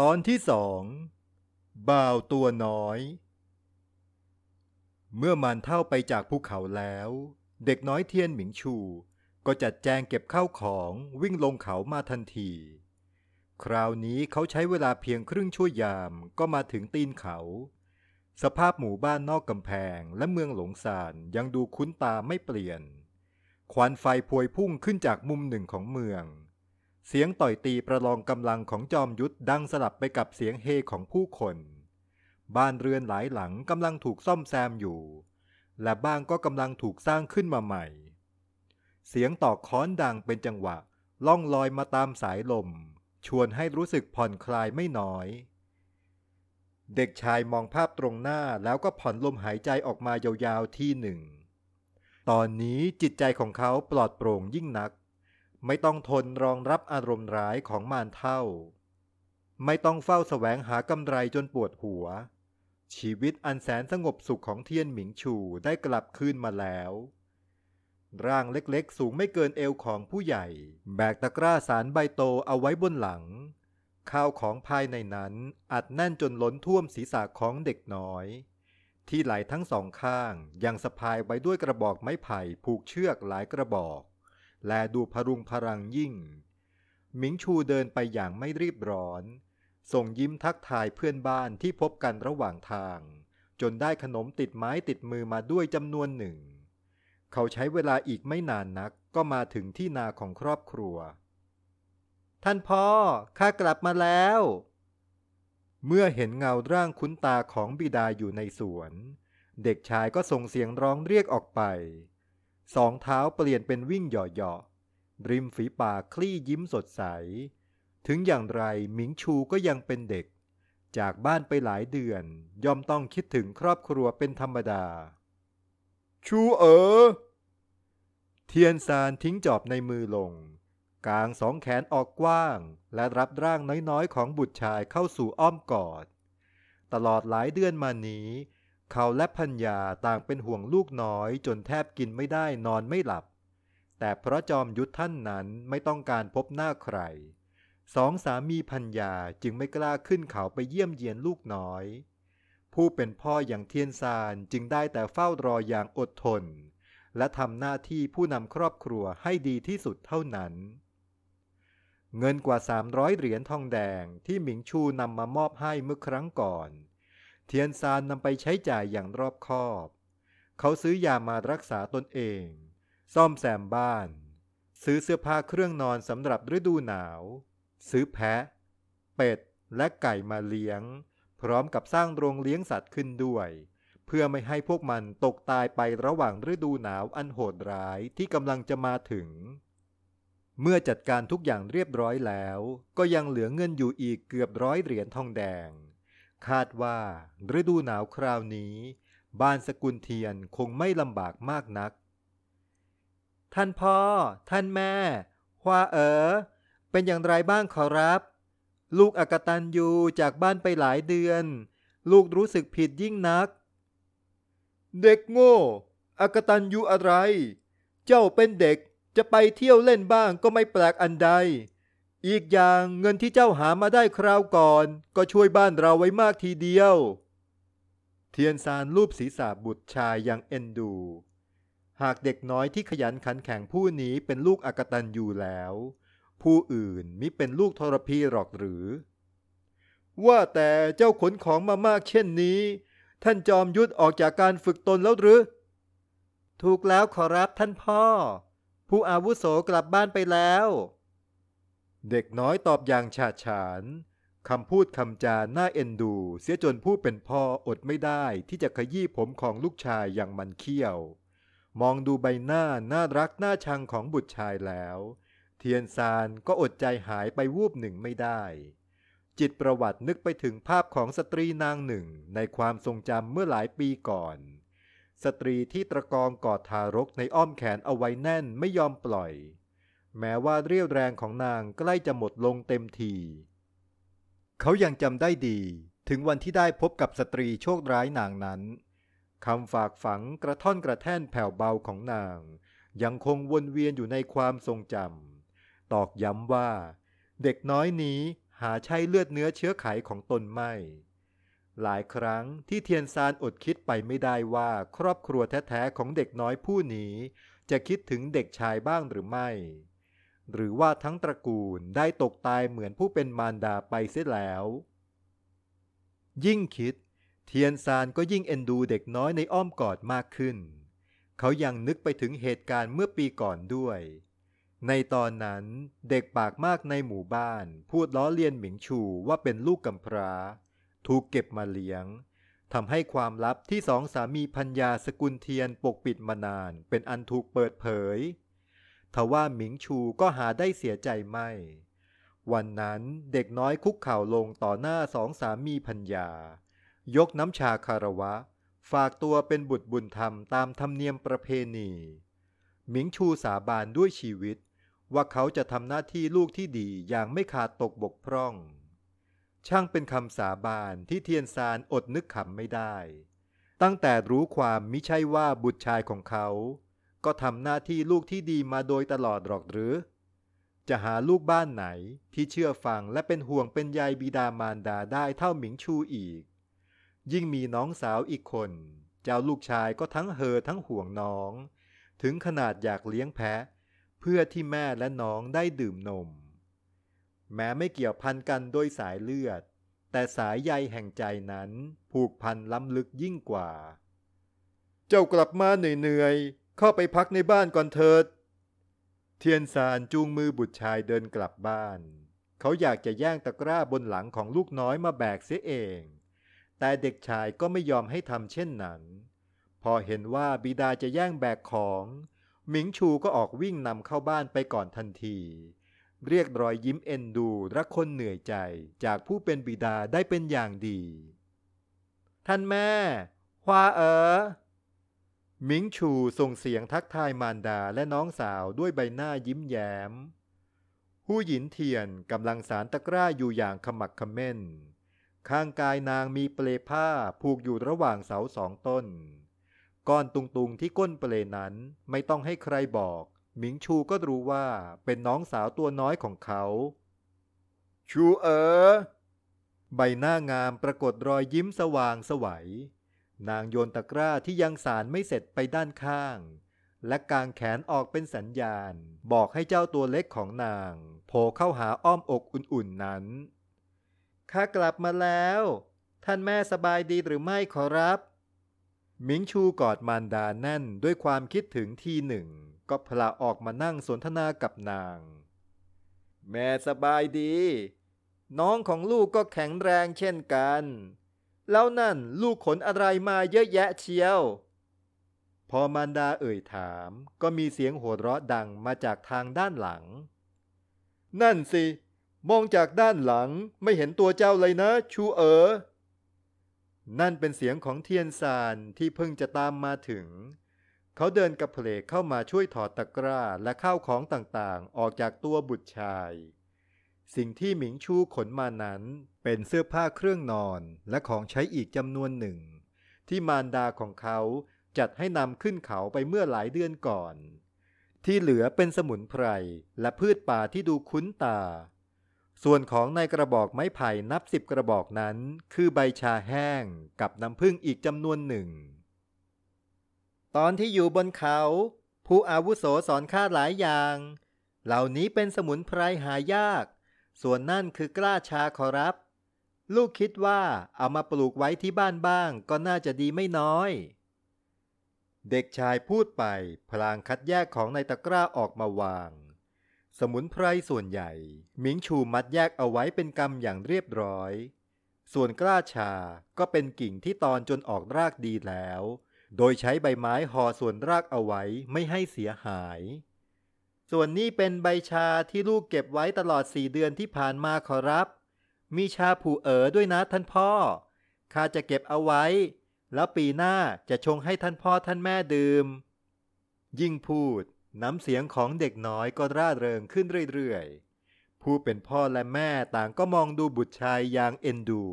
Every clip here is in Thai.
ตอนที่สองบ่าวตัวน้อย เมื่อมันเท่าไปจากภูเขาแล้ว เด็กน้อยเทียนหมิงชู ก็จัดแจงเก็บข้าวของวิ่งลงเขามาทันที คราวนี้เขาใช้เวลาเพียงครึ่งชั่วยามก็มาถึงตีนเขา สภาพหมู่บ้านนอกกำแพงและเมืองหลงซานยังดูคุ้นตาไม่เปลี่ยน ควันไฟพวยพุ่งขึ้นจากมุมหนึ่งของเมือง เสียงต่อยตีประลองกำลังของจอมยุทธดังสลับไปกับเสียงเฮของผู้คน บ้านเรือนหลายหลังกำลังถูกซ่อมแซมอยู่ และบ้างก็กำลังถูกสร้างขึ้นมาใหม่ เสียงตอกค้อนดังเป็นจังหวะ ล่องลอยมาตามสายลม ชวนให้รู้สึกผ่อนคลายไม่น้อย เด็กชายมองภาพตรงหน้าแล้วก็ผ่อนลมหายใจออกมายาวๆที่หนึ่ง ตอนนี้จิตใจของเขาปลอดโปร่งยิ่งนัก ไม่ต้องทนรองรับอารมณ์ร้ายของมารเท่า ไม่ต้องเฝ้าแสวงหากำไรจนปวดหัว ชีวิตอันแสนสงบสุขของเทียนหมิงชูได้กลับคืนมาแล้ว ร่างเล็กๆ สูงไม่เกินเอวของผู้ใหญ่ แบกตะกร้าสารใบโตเอาไว้บนหลัง ข้าวของภายในนั้นอัดแน่นจนล้นท่วมศีรษะของเด็กน้อย ที่ไหลทั้งสองข้างยังสะพายไว้ด้วยกระบอกไม้ไผ่ผูกเชือกหลายกระบอก และดูพรุงพรังยิ่ง หมิงชูเดินไปอย่างไม่รีบร้อน ส่งยิ้มทักทายเพื่อนบ้านที่พบกันระหว่างทาง จนได้ขนมติดไม้ติดมือมาด้วยจำนวนหนึ่ง เขาใช้เวลาอีกไม่นานนักก็มาถึงที่นาของครอบครัว ท่านพ่อข้ากลับมาแล้ว เมื่อเห็นเงาร่างคุ้นตาของบิดาอยู่ในสวน เด็กชายก็ส่งเสียงร้องเรียกออกไป สองเท้าเปลี่ยนเป็นวิ่งหยาะๆริมฝีปากคลี่ยิ้มสดใส ถึงอย่างไรหมิงชูก็ยังเป็นเด็ก จากบ้านไปหลายเดือน ย่อมต้องคิดถึงครอบครัวเป็นธรรมดา ชูเอ๋อเทียนซานทิ้งจอบในมือลง กางสองแขนออกกว้าง และรับร่างน้อยๆ ของบุตรชายเข้าสู่อ้อมกอด ตลอดหลายเดือนมานี้ เขาและพัญญาต่างเป็นห่วงลูกน้อยจนแทบกินไม่ได้นอนไม่หลับ แต่เพราะจอมยุทธท่านนั้นไม่ต้องการพบหน้าใคร สองสามีพัญญาจึงไม่กล้าขึ้นเขาไปเยี่ยมเยียนลูกน้อย ผู้เป็นพ่ออย่างเทียนซานจึงได้แต่เฝ้ารออย่างอดทน และทำหน้าที่ผู้นำครอบครัวให้ดีที่สุดเท่านั้นเงินกว่า 300 เหรียญทองแดงที่หมิงชูนำมามอบให้เมื่อครั้งก่อน ทียนซานนำไปใช้จ่ายอย่างรอบคอบ เขาซื้อยามารักษาตนเอง ซ่อมแซมบ้าน ซื้อเสื้อผ้าเครื่องนอนสำหรับฤดูหนาว ซื้อแพะ เป็ด และไก่มาเลี้ยง พร้อมกับสร้างโรงเลี้ยงสัตว์ขึ้นด้วย เพื่อไม่ให้พวกมันตกตายไประหว่างฤดูหนาวอันโหดร้ายที่กำลังจะมาถึง เมื่อจัดการทุกอย่างเรียบร้อยแล้ว ก็ยังเหลือเงินอยู่อีกเกือบร้อยเหรียญทองแดง คาดว่าฤดูหนาวคราวนี้ บ้านสกุลเทียนคงไม่ลำบากมากนัก ท่านพ่อ ท่านแม่ฮวาเอ๋อเป็นอย่างไรบ้างขอรับ ลูกอากตันยูจากบ้านไปหลายเดือน ลูกรู้สึกผิดยิ่งนัก เด็กโง่อากตันยูอะไร เจ้าเป็นเด็กจะไปเที่ยวเล่นบ้างก็ไม่แปลกอันใด อีกอย่างเงินที่เจ้าหามาได้คราวก่อน ก็ช่วยบ้านเราไว้มากทีเดียว เทียนซานรูปศีรษะบุตรชายอย่างเอ็นดู หากเด็กน้อยที่ขยันขันแข็งผู้นี้เป็นลูกอากตันอยู่แล้ว ผู้อื่นมิเป็นลูกทรพีหรอกหรือ ว่าแต่เจ้าขนของมามากเช่นนี้ ท่านจอมยุทธออกจากการฝึกตนแล้วหรือ ถูกแล้วขอรับท่านพ่อ ผู้อาวุโสกลับบ้านไปแล้ว เด็กน้อยตอบอย่างฉาฉานคำพูดคำจาน่าเอ็นดู เสียจนผู้เป็นพ่ออดไม่ได้ที่จะขยี้ผมของลูกชายอย่างมันเขี้ยว มองดูใบหน้าน่ารักน่าชังของบุตรชายแล้ว เทียนซานก็อดใจหายไปวูบหนึ่งไม่ได้ จิตประหวัดนึกไปถึงภาพของสตรีนางหนึ่งในความทรงจำเมื่อหลายปีก่อน สตรีที่ตะกองกอดทารกในอ้อมแขนเอาไว้แน่นไม่ยอมปล่อย แม้ว่าเรี่ยวแรงของนางใกล้จะหมดลงเต็มที เขายังจำได้ดี ถึงวันที่ได้พบกับสตรีโชคร้ายนางนั้นคำฝากฝังกระท่อนกระแท่นแผ่วเบาของนาง ยังคงวนเวียนอยู่ในความทรงจำตอกย้ำว่า เด็กน้อยนี้หาใช่เลือดเนื้อเชื้อไขของตนไม่ หลายครั้งที่เทียนซานอดคิดไปไม่ได้ว่าครอบครัวแท้ๆของเด็กน้อยผู้นี้ จะคิดถึงเด็กชายบ้างหรือไม่ หรือว่าทั้งตระกูลได้ตกตายเหมือนผู้เป็นมารดาไปเสียแล้ว ยิ่งคิด เทียนซานก็ยิ่งเอ็นดูเด็กน้อยในอ้อมกอดมากขึ้น เขายังนึกไปถึงเหตุการณ์เมื่อปีก่อนด้วย ในตอนนั้นเด็กปากมากในหมู่บ้าน พูดล้อเลียนหมิงชูว่าเป็นลูกกำพร้า ถูกเก็บมาเลี้ยงทำให้ความลับที่สองสามีพัญญาสกุลเทียนปกปิดมานาน เป็นอันถูกเปิดเผย ทว่าหมิงชูก็หาได้เสียใจไม่ วันนั้นเด็กน้อยคุกเข่าลงต่อหน้าสองสามีพัญญา ยกน้ำชาคารวะ ฝากตัวเป็นบุตรบุญธรรมตามธรรมเนียมประเพณีหมิงชูสาบานด้วยชีวิต ว่าเขาจะทำหน้าที่ลูกที่ดีอย่างไม่ขาดตกบกพร่อง ช่างเป็นคำสาบานที่เทียนซานอดนึกขำไม่ได้ ตั้งแต่รู้ความมิใช่ว่าบุตรชายของเขา ก็ทำหน้าที่ลูกที่ดีมาโดยตลอดหรอกหรือ จะหาลูกบ้านไหนที่เชื่อฟังและเป็นห่วงเป็นใยบิดามารดาได้เท่าหมิงชูอีก ยิ่งมีน้องสาวอีกคน เจ้าลูกชายก็ทั้งเฮอทั้งห่วงน้อง ถึงขนาดอยากเลี้ยงแพะ เพื่อที่แม่และน้องได้ดื่มนม แม้ไม่เกี่ยวพันกันโดยสายเลือด แต่สายใยแห่งใจนั้นผูกพันล้ำลึกยิ่งกว่า เจ้ากลับมาเหนื่อยๆ เข้าไปพักในบ้านก่อนเถิด เทียนซานจูงมือบุตรชายเดินกลับบ้าน เขาอยากจะแย่งตะกร้าบนหลังของลูกน้อยมาแบกเสียเอง แต่เด็กชายก็ไม่ยอมให้ทำเช่นนั้น พอเห็นว่าบิดาจะแย่งแบกของ หมิงชูก็ออกวิ่งนำเข้าบ้านไปก่อนทันที เรียกรอยยิ้มเอ็นดูรักคนเหนื่อยใจจากผู้เป็นบิดาได้เป็นอย่างดี ท่านแม่ฮวาเอ๋อ มิงชูส่งเสียงทักทายมารดาและน้องสาวด้วยใบหน้ายิ้มแย้มผู้หญินเทียนกำลังสารตะกร้าอยู่อย่างขมักขม้น ข้างกายนางมีเปลผ้าผูกอยู่ระหว่างเสาสองต้น ก้อนตุงๆที่ก้นเปลนั้นไม่ต้องให้ใครบอกหมิงชูก็รู้ว่าเป็นน้องสาวตัวน้อยของเขา ชูเอ๋อใบหน้างามปรากฏรอยยิ้มสว่างสวัย นางโยนตะกร้าที่ยังสารไม่เสร็จไปด้านข้าง และกางแขนออกเป็นสัญญาณ บอกให้เจ้าตัวเล็กของนางโผล่เข้าหาอ้อมอกอุ่นๆนั้น ข้ากลับมาแล้ว ท่านแม่สบายดีหรือไม่ขอรับ มิงชูกอดมารดาแน่นด้วยความคิดถึงทีหนึ่ง ก็พละออกมานั่งสนทนากับนาง แม่สบายดี น้องของลูกก็แข็งแรงเช่นกัน แล้วนั่นลูกขนอะไรมาเยอะแยะเชียว พอมารดาเอ่ยถาม ก็มีเสียงหัวเราะดังมาจากทางด้านหลัง นั่นสิ มองจากด้านหลังไม่เห็นตัวเจ้าเลยนะ ชูเอ๋อนั่นเป็นเสียงของเทียนซานที่เพิ่งจะตามมาถึง เขาเดินกระเพลกเข้ามาช่วยถอดตะกร้าและข้าวของต่างๆ ออกจากตัวบุตรชาย สิ่งที่หมิงชูขนมานั้น เป็นเสื้อผ้าเครื่องนอนและของใช้อีกจำนวนหนึ่ง ที่มารดาของเขาจัดให้นำขึ้นเขาไปเมื่อหลายเดือนก่อน ที่เหลือเป็นสมุนไพรและพืชป่าที่ดูคุ้นตา ส่วนของในกระบอกไม้ไผ่นับสิบกระบอกนั้น คือใบชาแห้งกับน้ำผึ้งอีกจำนวนหนึ่ง ตอนที่อยู่บนเขา ผู้อาวุโสสอนข้าหลายอย่าง เหล่านี้เป็นสมุนไพรหายาก ส่วนนั่นคือกล้าชาขอรับ ลูกคิดว่าเอามาปลูกไว้ที่บ้านบ้าง ก็น่าจะดีไม่น้อย เด็กชายพูดไปพลางคัดแยกของในตะกร้าออกมาวาง สมุนไพรส่วนใหญ่หมิงชูมัดแยกเอาไว้เป็นกำอย่างเรียบร้อย ส่วนกล้าชาก็เป็นกิ่งที่ตอนจนออกรากดีแล้ว โดยใช้ใบไม้ห่อส่วนรากเอาไว้ไม่ให้เสียหาย ส่วนนี้เป็นใบชาที่ลูกเก็บไว้ตลอดสี่เดือนที่ผ่านมาขอรับ มีชาผูเอ๋อด้วยนะท่านพ่อ ข้าจะเก็บเอาไว้ แล้วปีหน้าจะชงให้ท่านพ่อท่านแม่ดื่ม ยิ่งพูดน้ำเสียงของเด็กน้อยก็ร่าเริงขึ้นเรื่อยๆ ผู้เป็นพ่อและแม่ต่างก็มองดูบุตรชายอย่างเอ็นดู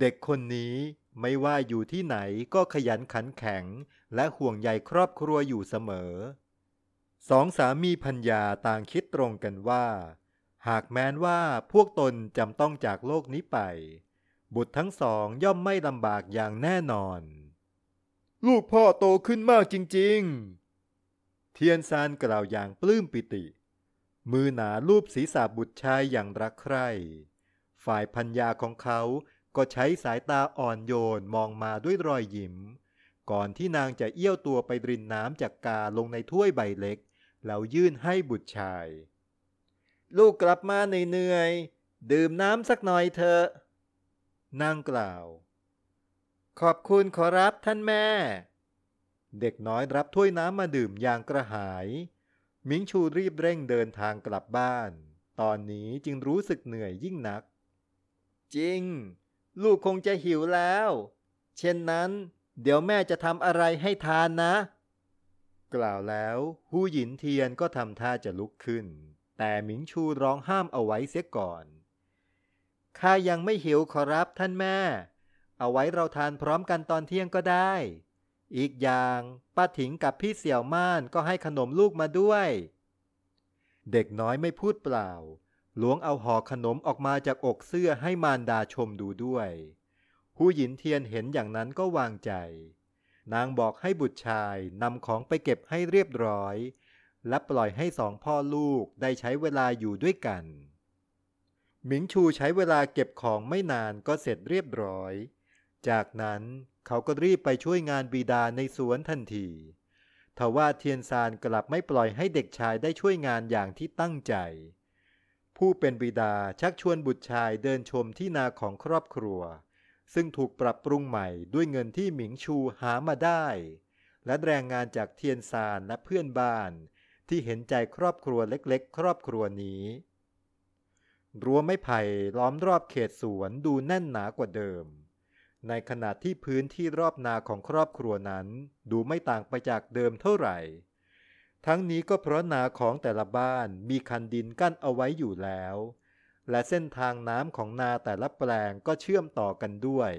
เด็กคนนี้ไม่ว่าอยู่ที่ไหนก็ขยันขันแข็ง และห่วงใยครอบครัวอยู่เสมอ สองสามีพัญญาต่างคิดตรงกันว่า หากแม้นว่าพวกตนจำต้องจากโลกนี้ไป บุตรทั้งสองย่อมไม่ลำบากอย่างแน่นอน ลูกพ่อโตขึ้นมากจริง ๆ เทียนซานกล่าวอย่างปลื้มปิติ มือหนาลูบศีรษะบุตรชายอย่างรักใคร่ ฝ่ายพัญญาของเขาก็ใช้สายตาอ่อนโยนมองมาด้วยรอยยิ้ม ก่อนที่นางจะเอี้ยวตัวไปรินน้ำจากกาลงในถ้วยใบเล็ก แล้วยื่นให้บุตรชาย ลูกกลับมาเหนื่อยๆ ดื่มน้ำสักหน่อยเถอะนางกล่าว ขอบคุณขอรับท่านแม่ เด็กน้อยรับถ้วยน้ำมาดื่มอย่างกระหาย มิงชูรีบเร่งเดินทางกลับบ้าน ตอนนี้จึงรู้สึกเหนื่อยยิ่งนัก จริง ลูกคงจะหิวแล้ว เช่นนั้น เดี๋ยวแม่จะทำอะไรให้ทานนะ กล่าวแล้ว หูหยินเทียนก็ทำท่าจะลุกขึ้น แต่หมิงชูร้องห้ามเอาไว้เสียก่อน ข้ายังไม่หิวขอรับท่านแม่ เอาไว้เราทานพร้อมกันตอนเที่ยงก็ได้ อีกอย่างป้าถิงกับพี่เสี่ยวม่านก็ให้ขนมลูกมาด้วย เด็กน้อยไม่พูดเปล่าหลวงเอาห่อขนมออกมาจากอกเสื้อให้มารดาชมดูด้วยหูหยินเทียนเห็นอย่างนั้นก็วางใจ นางบอกให้บุตรชายนำของไปเก็บให้เรียบร้อย และปล่อยให้สองพ่อลูกได้ใช้เวลาอยู่ด้วยกัน หมิงชูใช้เวลาเก็บของไม่นานก็เสร็จเรียบร้อย จากนั้นเขาก็รีบไปช่วยงานบิดาในสวนทันทีทว่าเทียนซานกลับไม่ปล่อยให้เด็กชายได้ช่วยงานอย่างที่ตั้งใจ ผู้เป็นบิดาชักชวนบุตรชายเดินชมที่นาของครอบครัว ซึ่งถูกปรับปรุงใหม่ด้วยเงินที่หมิงชูหามาได้ และแรงงานจากเทียนซานและเพื่อนบ้าน ที่เห็นใจครอบครัวเล็กๆ ครอบครัวนี้รั้วไม้ไผ่ล้อมรอบเขตสวนดูแน่นหนากว่าเดิม ในขณะที่พื้นที่รอบนาของครอบครัวนั้น ดูไม่ต่างไปจากเดิมเท่าไหร่ ทั้งนี้ก็เพราะนาของแต่ละบ้านมีคันดินกั้นเอาไว้อยู่แล้ว และเส้นทางน้ำของนาแต่ละแปลงก็เชื่อมต่อกันด้วย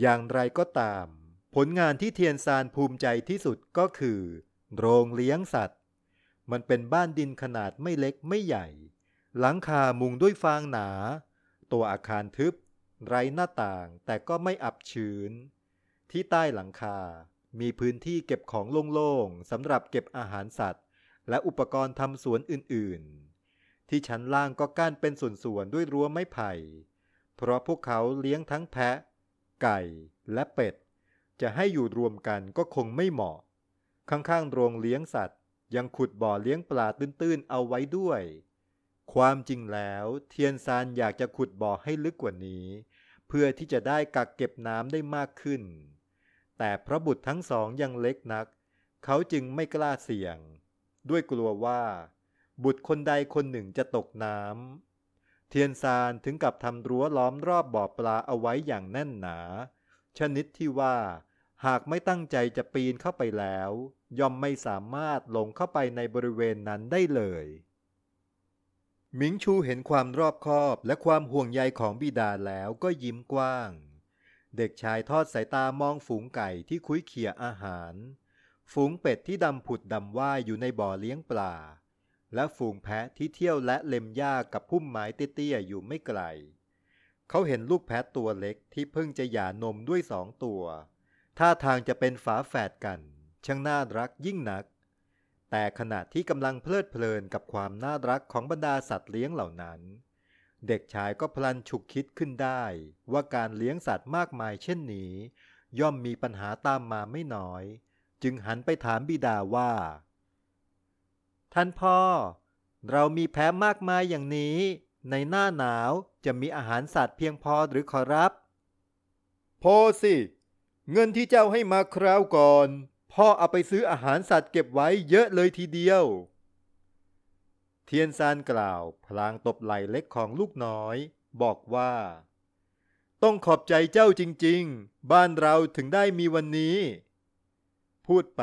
อย่างไรก็ตาม ผลงานที่เทียนซานภูมิใจที่สุดก็คือ โรงเลี้ยงสัตว์ มันเป็นบ้านดินขนาดไม่เล็กไม่ใหญ่ หลังคามุงด้วยฟางหนา ตัวอาคารทึบ ไร้หน้าต่างแต่ก็ไม่อับชื้น ที่ใต้หลังคา มีพื้นที่เก็บของโล่งๆสำหรับเก็บอาหารสัตว์ และอุปกรณ์ทำสวนอื่นๆ ที่ชั้นล่างก็กั้นเป็นส่วนๆด้วยรั้วไม้ไผ่ เพราะพวกเขาเลี้ยงทั้งแพะ ไก่และเป็ด จะให้อยู่รวมกันก็คงไม่เหมาะ ข้างๆโรงเลี้ยงสัตว์ ยังขุดบ่อเลี้ยงปลาตื้นๆเอาไว้ด้วย ความจริงแล้วเทียนซานอยากจะขุดบ่อให้ลึกกว่านี้ เพื่อที่จะได้กักเก็บน้ำได้มากขึ้น แต่พระบุตรทั้งสองยังเล็กนัก เขาจึงไม่กล้าเสี่ยง ด้วยกลัวว่า บุตรคนใดคนหนึ่งจะตกน้ำเทียนซานถึงกับทำรั้วล้อมรอบบ่อปลาเอาไว้อย่างแน่นหนา ชนิดที่ว่า หากไม่ตั้งใจจะปีนเข้าไปแล้ว ย่อมไม่สามารถลงเข้าไปในบริเวณนั้นได้เลยหมิงชูเห็นความรอบคอบและความห่วงใยของบิดาแล้วก็ยิ้มกว้าง เด็กชายทอดสายตามองฝูงไก่ที่คุ้ยเขี่ยอาหาร ฝูงเป็ดที่ดำผุดดำว่ายอยู่ในบ่อเลี้ยงปลา และฝูงแพะที่เที่ยวและเล็มหญ้ากับพุ่มไม้เตี้ยๆอยู่ไม่ไกล เขาเห็นลูกแพะตัวเล็กที่เพิ่งจะหย่านมด้วยสองตัว ท่าทางจะเป็นฝาแฝดกัน ช่างน่ารักยิ่งนัก แต่ขณะที่กำลังเพลิดเพลินกับความน่ารักของบรรดาสัตว์เลี้ยงเหล่านั้น เด็กชายก็พลันฉุกคิดขึ้นได้ ว่าการเลี้ยงสัตว์มากมายเช่นนี้ ย่อมมีปัญหาตามมาไม่น้อย จึงหันไปถามบิดาว่า ท่านพ่อ เรามีแพะมากมายอย่างนี้ ในหน้าหนาวจะมีอาหารสัตว์เพียงพอหรือขอรับ พอสิ เงินที่เจ้าให้มาคราวก่อน พ่อเอาไปซื้ออาหารสัตว์เก็บไว้เยอะเลยทีเดียว เทียนซานกล่าว พลางตบไหล่เล็กของลูกน้อย บอกว่า ต้องขอบใจเจ้าจริง ๆ บ้านเราถึงได้มีวันนี้ พูดไป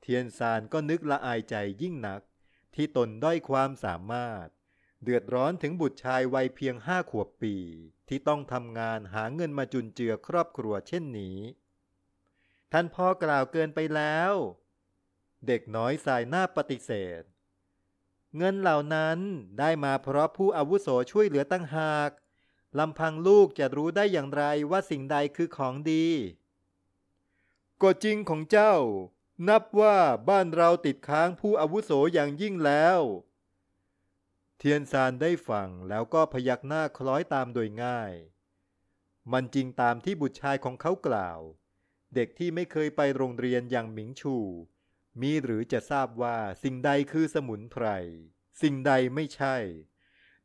เทียนซานก็นึกละอายใจยิ่งนัก ที่ตนด้อยความสามารถ เดือดร้อนถึงบุตรชายวัยเพียงห้าขวบปี ที่ต้องทำงานหาเงินมาจุนเจือครอบครัวเช่นนี้ ท่านพ่อกล่าวเกินไปแล้ว เด็กน้อยสายหน้าปฏิเสธ เงินเหล่านั้นได้มาเพราะผู้อาวุโสช่วยเหลือตั้งหากลำพังลูกจะรู้ได้อย่างไรว่าสิ่งใดคือของดีก็จริงของเจ้า นับว่าบ้านเราติดค้างผู้อาวุโสอย่างยิ่งแล้ว เทียนซานได้ฟังแล้วก็พยักหน้าคล้อยตามโดยง่าย มันจริงตามที่บุตรชายของเขากล่าว เด็กที่ไม่เคยไปโรงเรียนอย่างหมิงชู มีหรือจะทราบว่าสิ่งใดคือสมุนไพร สิ่งใดไม่ใช่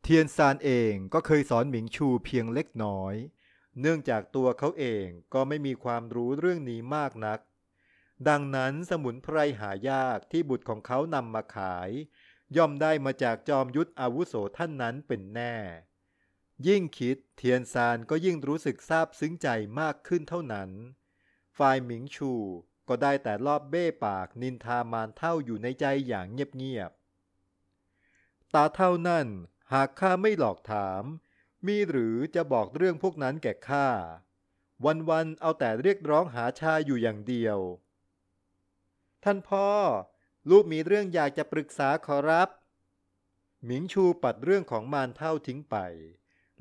เทียนซานเองก็เคยสอนหมิงชูเพียงเล็กน้อย เนื่องจากตัวเขาเองก็ไม่มีความรู้เรื่องนี้มากนัก ดังนั้นสมุนไพรหายากที่บุตรของเขานำมาขาย ย่อมได้มาจากจอมยุทธอาวุโสท่านนั้นเป็นแน่ยิ่งคิดเทียนซานก็ยิ่งรู้สึกซาบซึ้งใจมากขึ้นเท่านั้น ฝ่ายหมิงชู ก็ได้แต่รอบเบ้ปากนินทามานเท่าอยู่ในใจอย่างเงียบๆ ตาเท่านั่นหากข้าไม่หลอกถาม มีหรือจะบอกเรื่องพวกนั้นแก่ข้า วันๆเอาแต่เรียกร้องหาชาอยู่อย่างเดียว ท่านพ่อ ลูกมีเรื่องอยากจะปรึกษาขอรับ หมิงชูปัดเรื่องของมารเท่าทิ้งไป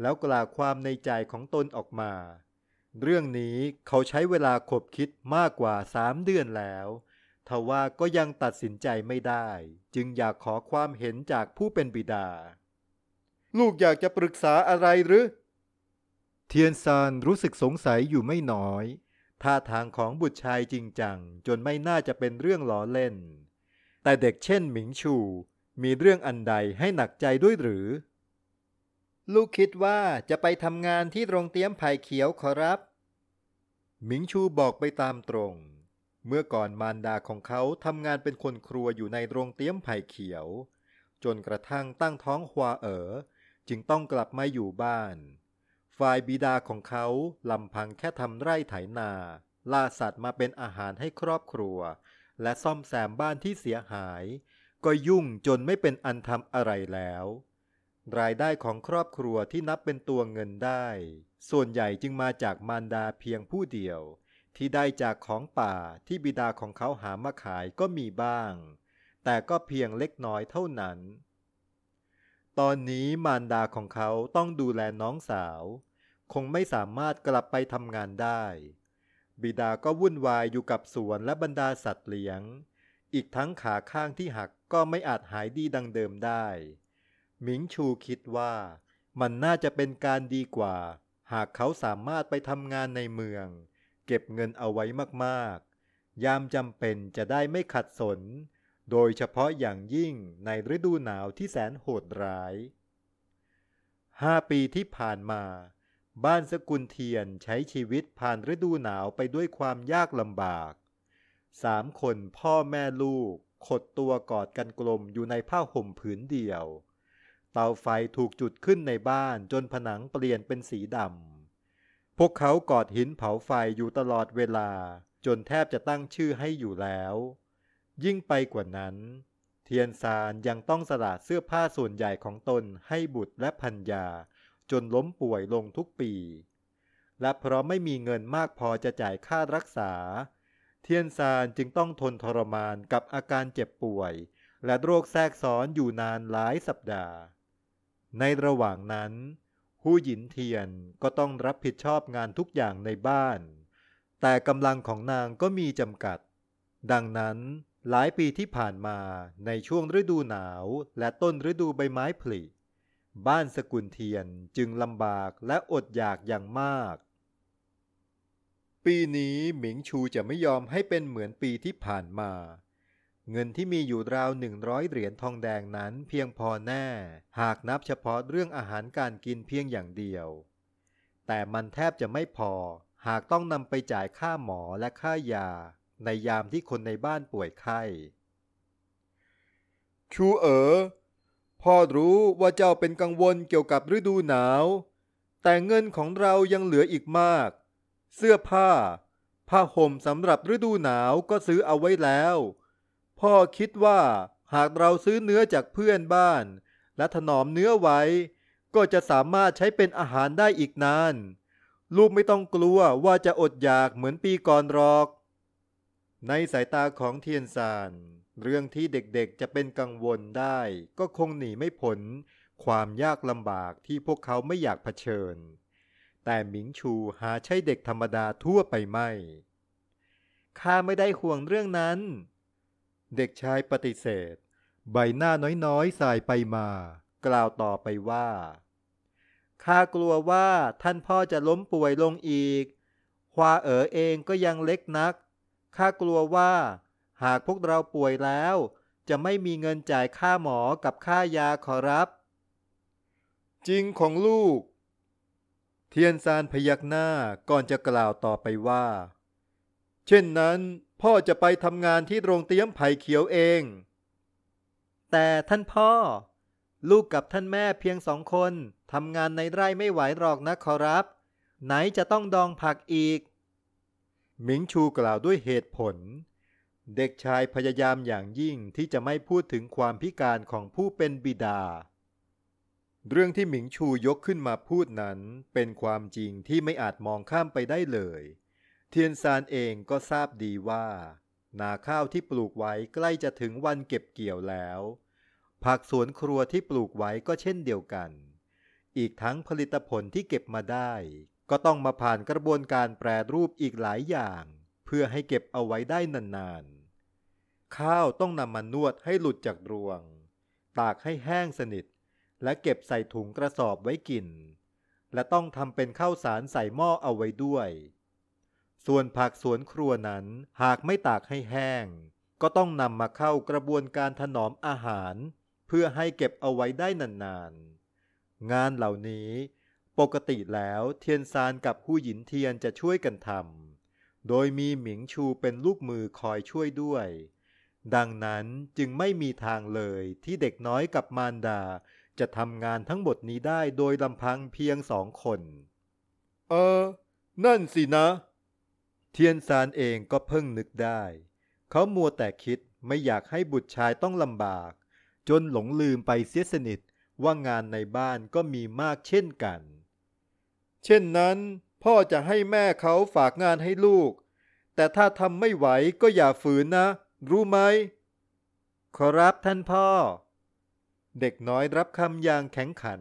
แล้วกล่าวความในใจของตนออกมา เรื่องนี้เขาใช้เวลาคบคิดมากกว่าสามเดือนแล้วทว่าก็ยังตัดสินใจไม่ได้ จึงอยากขอความเห็นจากผู้เป็นบิดา ลูกอยากจะปรึกษาอะไรหรือ เทียนซานรู้สึกสงสัยอยู่ไม่น้อย ท่าทางของบุตรชายจริงจัง จนไม่น่าจะเป็นเรื่องล้อเล่น แต่เด็กเช่นหมิงชู มีเรื่องอันใดให้หนักใจด้วยหรือ ลูกคิดว่าจะไปทำงานที่โรงเตี้ยมไผ่เขียวขอรับ หมิงชูบอกไปตามตรง เมื่อก่อนมารดาของเขาทำงานเป็นคนครัวอยู่ในโรงเตี้ยมไผ่เขียว จนกระทั่งตั้งท้องฮวเอ๋อจึงต้องกลับมาอยู่บ้าน ฝ่ายบิดาของเขาลำพังแค่ทำไร่ไถนา ล่าสัตว์มาเป็นอาหารให้ครอบครัว และซ่อมแซมบ้านที่เสียหาย ก็ยุ่งจนไม่เป็นอันทำอะไรแล้ว รายได้ของครอบครัวที่นับเป็นตัวเงินได้ ส่วนใหญ่จึงมาจากมารดาเพียงผู้เดียว ที่ได้จากของป่าที่บิดาของเขาหามาขายก็มีบ้าง แต่ก็เพียงเล็กน้อยเท่านั้น ตอนนี้มารดาของเขาต้องดูแลน้องสาว คงไม่สามารถกลับไปทำงานได้ บิดาก็วุ่นวายอยู่กับสวนและบรรดาสัตว์เลี้ยง อีกทั้งขาข้างที่หักก็ไม่อาจหายดีดังเดิมได้ หมิงชูคิดว่ามันน่าจะเป็นการดีกว่า หากเขาสามารถไปทำงานในเมือง เก็บเงินเอาไว้มากๆ ยามจำเป็นจะได้ไม่ขัดสน โดยเฉพาะอย่างยิ่งในฤดูหนาวที่แสนโหดร้ายห้าปีที่ผ่านมา บ้านสกุลเทียนใช้ชีวิตผ่านฤดูหนาวไปด้วยความยากลำบากสามคนพ่อแม่ลูกขดตัวกอดกันกลมอยู่ในผ้าห่มผืนเดียว เตาไฟถูกจุดขึ้นในบ้านจนผนังเปลี่ยนเป็นสีดำ พวกเขากอดหินเผาไฟอยู่ตลอดเวลา จนแทบจะตั้งชื่อให้อยู่แล้ว ยิ่งไปกว่านั้น เทียนซานยังต้องสละเสื้อผ้าส่วนใหญ่ของตนให้บุตรและพัญญาจนล้มป่วยลงทุกปี และเพราะไม่มีเงินมากพอจะจ่ายค่ารักษา เทียนซานจึงต้องทนทรมานกับอาการเจ็บป่วย และโรคแทรกซ้อนอยู่นานหลายสัปดาห์ ในระหว่างนั้นหูหยินเทียนก็ต้องรับผิดชอบงานทุกอย่างในบ้าน แต่กำลังของนางก็มีจำกัด ดังนั้นหลายปีที่ผ่านมาในช่วงฤดูหนาวและต้นฤดูใบไม้ผลิ บ้านสกุลเทียนจึงลำบากและอดอยากอย่างมาก ปีนี้หมิงชูจะไม่ยอมให้เป็นเหมือนปีที่ผ่านมา เงินที่มีอยู่ราวหนึ่งร้อยเหรียญทองแดงนั้นเพียงพอแน่ หากนับเฉพาะเรื่องอาหารการกินเพียงอย่างเดียว แต่มันแทบจะไม่พอ หากต้องนำไปจ่ายค่าหมอและค่ายา ในยามที่คนในบ้านป่วยไข้ชูเอ๋อพ่อรู้ว่าเจ้าเป็นกังวลเกี่ยวกับฤดูหนาว แต่เงินของเรายังเหลืออีกมาก เสื้อผ้า ผ้าห่มสำหรับฤดูหนาวก็ซื้อเอาไว้แล้ว พ่อคิดว่าหากเราซื้อเนื้อจากเพื่อนบ้าน และถนอมเนื้อไว้ ก็จะสามารถใช้เป็นอาหารได้อีกนาน ลูกไม่ต้องกลัวว่าจะอดอยากเหมือนปีก่อนหรอก ในสายตาของเทียนซาน เรื่องที่เด็กๆจะเป็นกังวลได้ ก็คงหนีไม่พ้นความยากลำบากที่พวกเขาไม่อยากเผชิญ แต่หมิงชูหาใช่เด็กธรรมดาทั่วไปไม่ข้าไม่ได้ห่วงเรื่องนั้น เด็กชายปฏิเสธ ใบหน้าน้อยๆสายไปมา กล่าวต่อไปว่าข้ากลัวว่าท่านพ่อจะล้มป่วยลงอีก ควาเอ๋อเองก็ยังเล็กนักข้ากลัวว่า หากพวกเราป่วยแล้ว จะไม่มีเงินจ่ายค่าหมอกับค่ายาขอรับ จริงของลูก เทียนซานพยักหน้าก่อนจะกล่าวต่อไปว่า เช่นนั้น พ่อจะไปทำงานที่โรงเตี้ยมไผ่เขียวเอง แต่ท่านพ่อ ลูกกับท่านแม่เพียงสองคนทำงานในไร่ไม่ไหวหรอกนะขอรับ ไหนจะต้องดองผักอีก หมิงชูกล่าวด้วยเหตุผล เด็กชายพยายามอย่างยิ่งที่จะไม่พูดถึงความพิการของผู้เป็นบิดา เรื่องที่หมิงชูยกขึ้นมาพูดนั้นเป็นความจริงที่ไม่อาจมองข้ามไปได้เลย เทียนซานเองก็ทราบดีว่า นาข้าวที่ปลูกไว้ใกล้จะถึงวันเก็บเกี่ยวแล้ว ผักสวนครัวที่ปลูกไว้ก็เช่นเดียวกัน อีกทั้งผลิตผลที่เก็บมาได้ ก็ต้องมาผ่านกระบวนการแปรรูปอีกหลายอย่าง เพื่อให้เก็บเอาไว้ได้นานๆ ข้าวต้องนำมานวดให้หลุดจากรวง ตากให้แห้งสนิท และเก็บใส่ถุงกระสอบไว้กิน และต้องทำเป็นข้าวสารใส่หม้อเอาไว้ด้วย ส่วนผักสวนครัวนั้นหากไม่ตากให้แห้ง ก็ต้องนำมาเข้ากระบวนการถนอมอาหาร เพื่อให้เก็บเอาไว้ได้นานๆ งานเหล่านี้ปกติแล้วเทียนซานกับผู้หญินเทียนจะช่วยกันทำโดยมีหมิงชูเป็นลูกมือคอยช่วยด้วย ดังนั้นจึงไม่มีทางเลยที่เด็กน้อยกับมารดา จะทำงานทั้งหมดนี้ได้โดยลำพังเพียงสองคน เออ นั่นสินะ เทียนซานเองก็เพิ่งนึกได้ เขามัวแต่คิดไม่อยากให้บุตรชายต้องลำบาก จนหลงลืมไปเสียสนิทว่างานในบ้านก็มีมากเช่นกัน เช่นนั้น พ่อจะให้แม่เขาฝากงานให้ลูก แต่ถ้าทำไม่ไหวก็อย่าฝืนนะ รู้ไหม ขอรับท่านพ่อ เด็กน้อยรับคำอย่างแข็งขัน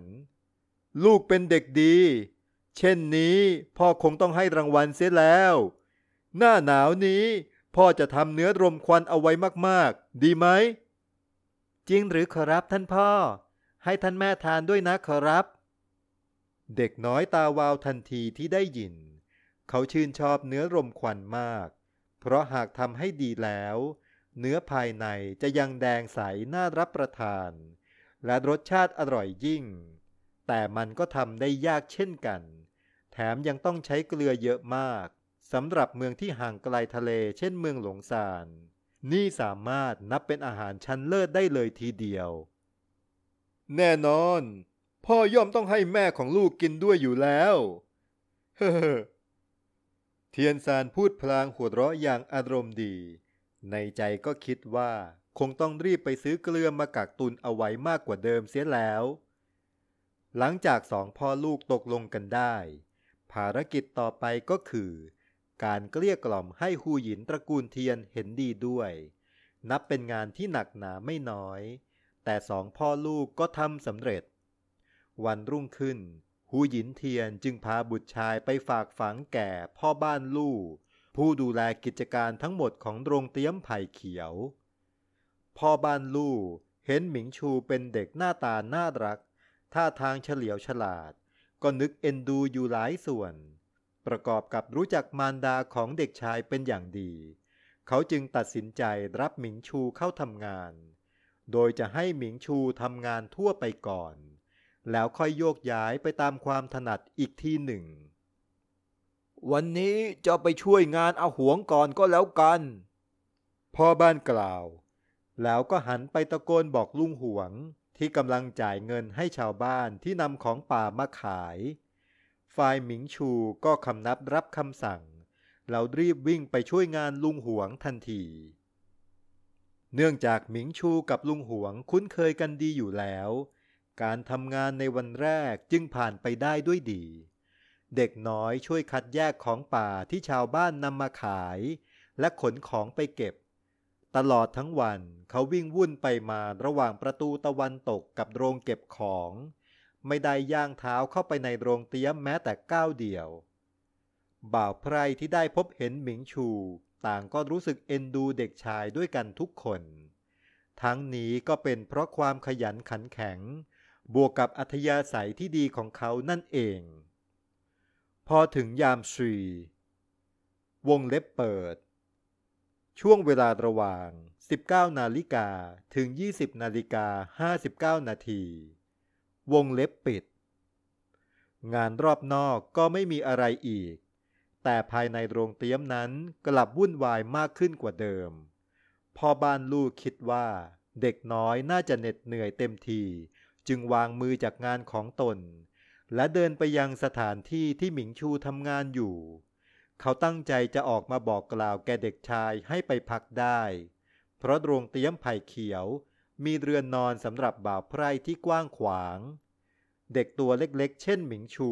ลูกเป็นเด็กดี เช่นนี้พ่อคงต้องให้รางวัลเสียแล้ว หน้าหนาวนี้ พ่อจะทำเนื้อรมควันเอาไว้มากๆ ดีไหม จริงหรือขอรับท่านพ่อ ให้ท่านแม่ทานด้วยนะขอรับ เด็กน้อยตาวาวทันทีที่ได้ยิน เขาชื่นชอบเนื้อรมควันมาก เพราะหากทำให้ดีแล้ว เนื้อภายในจะยังแดงใสน่ารับประทาน และรสชาติอร่อยยิ่ง แต่มันก็ทำได้ยากเช่นกัน แถมยังต้องใช้เกลือเยอะมาก สำหรับเมืองที่ห่างไกลทะเลเช่นเมืองหลงซาน นี่สามารถนับเป็นอาหารชั้นเลิศได้เลยทีเดียว แน่นอน พ่อย่อมต้องให้แม่ของลูกกินด้วยอยู่แล้วเฮ้อเทียนซานพูดพลางหัวเราะอย่างอารมณ์ดี ในใจก็คิดว่าคงต้องรีบไปซื้อเกลือมากักตุนเอาไว้มากกว่าเดิมเสียแล้ว หลังจากสองพ่อลูกตกลงกันได้ ภารกิจต่อไปก็คือ การเกลี้ยกล่อมให้ฮูหยินตระกูลเทียนเห็นดีด้วย นับเป็นงานที่หนักหนาไม่น้อย แต่สองพ่อลูกก็ทำสำเร็จ วันรุ่งขึ้นฮูหยินเทียนจึงพาบุตรชายไปฝากฝังแก่พ่อบ้านลู่ผู้ดูแลกิจการทั้งหมดของโรงเตี้ยมไผ่เขียว พ่อบ้านลู่เห็นหมิงชูเป็นเด็กหน้าตาน่ารัก ท่าทางเฉลียวฉลาด ก็นึกเอ็นดูอยู่หลายส่วน ประกอบกับรู้จักมารดาของเด็กชายเป็นอย่างดี เขาจึงตัดสินใจรับหมิงชูเข้าทำงาน โดยจะให้หมิงชูทำงานทั่วไปก่อน แล้วค่อยโยกย้ายไปตามความถนัดอีกทีหนึ่ง วันนี้จะไปช่วยงานอาหวงก่อนก็แล้วกัน พ่อบ้านกล่าว แล้วก็หันไปตะโกนบอกลุงหวงที่กำลังจ่ายเงินให้ชาวบ้านที่นำของป่ามาขาย ฝ่ายหมิงชูก็คำนับรับคำสั่งแล้วรีบวิ่งไปช่วยงานลุงหวงทันที เนื่องจากหมิงชูกับลุงหวงคุ้นเคยกันดีอยู่แล้ว การทำงานในวันแรกจึงผ่านไปได้ด้วยดี เด็กน้อยช่วยคัดแยกของป่าที่ชาวบ้านนำมาขาย และขนของไปเก็บ ตลอดทั้งวันเขาวิ่งวุ่นไปมาระหว่างประตูตะวันตกกับโรงเก็บของ ไม่ได้ย่างเท้าเข้าไปในโรงเตี้ยมแม้แต่ก้าวเดียว บ่าวไพรที่ได้พบเห็นหมิงชู ต่างก็รู้สึกเอ็นดูเด็กชายด้วยกันทุกคน ทั้งนี้ก็เป็นเพราะความขยันขันแข็ง บวกกับอัธยาศัยที่ดีของเขานั่นเอง พอถึงยามสีวงเล็บเปิด ช่วงเวลาระหว่าง 19 นาฬิกาถึง 20 นาฬิกา 59 นาที วงเล็บปิด งานรอบนอกก็ไม่มีอะไรอีก แต่ภายในโรงเตี้ยมนั้นกลับวุ่นวายมากขึ้นกว่าเดิมพ่อบ้านลูกคิดว่า เด็กน้อยน่าจะเหน็ดเหนื่อยเต็มที จึงวางมือจากงานของตน และเดินไปยังสถานที่ที่หมิงชูทำงานอยู่ เขาตั้งใจจะออกมาบอกกล่าวแก่เด็กชายให้ไปพักได้ เพราะโรงเตี้ยมไผ่เขียว มีเรือนนอนสำหรับบ่าวไพร่ที่กว้างขวาง เด็กตัวเล็กๆ เช่นหมิงชู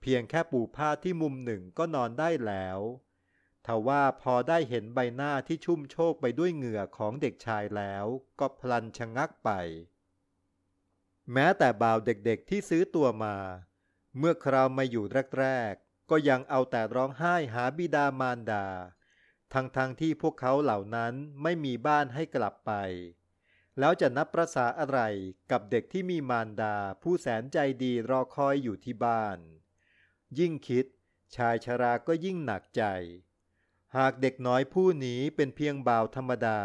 เพียงแค่ปูผ้าที่มุมหนึ่งก็นอนได้แล้วทว่าพอได้เห็นใบหน้าที่ชุ่มโชกไปด้วยเหงื่อของเด็กชายแล้วก็พลันชะงักไป แม้แต่บ่าวเด็กๆที่ซื้อตัวมา เมื่อคราวมาอยู่แรกๆ ก็ยังเอาแต่ร้องไห้หาบิดามารดา ทั้งๆทที่พวกเขาเหล่านั้นไม่มีบ้านให้กลับไป แล้วจะนับประษาอะไรกับเด็กที่มีมารดาผู้แสนใจดีรอคอยอยู่ที่บ้าน ยิ่งคิดชายชราก็ยิ่งหนักใจ หากเด็กน้อยผู้นี้เป็นเพียงบ่าวธรรมดา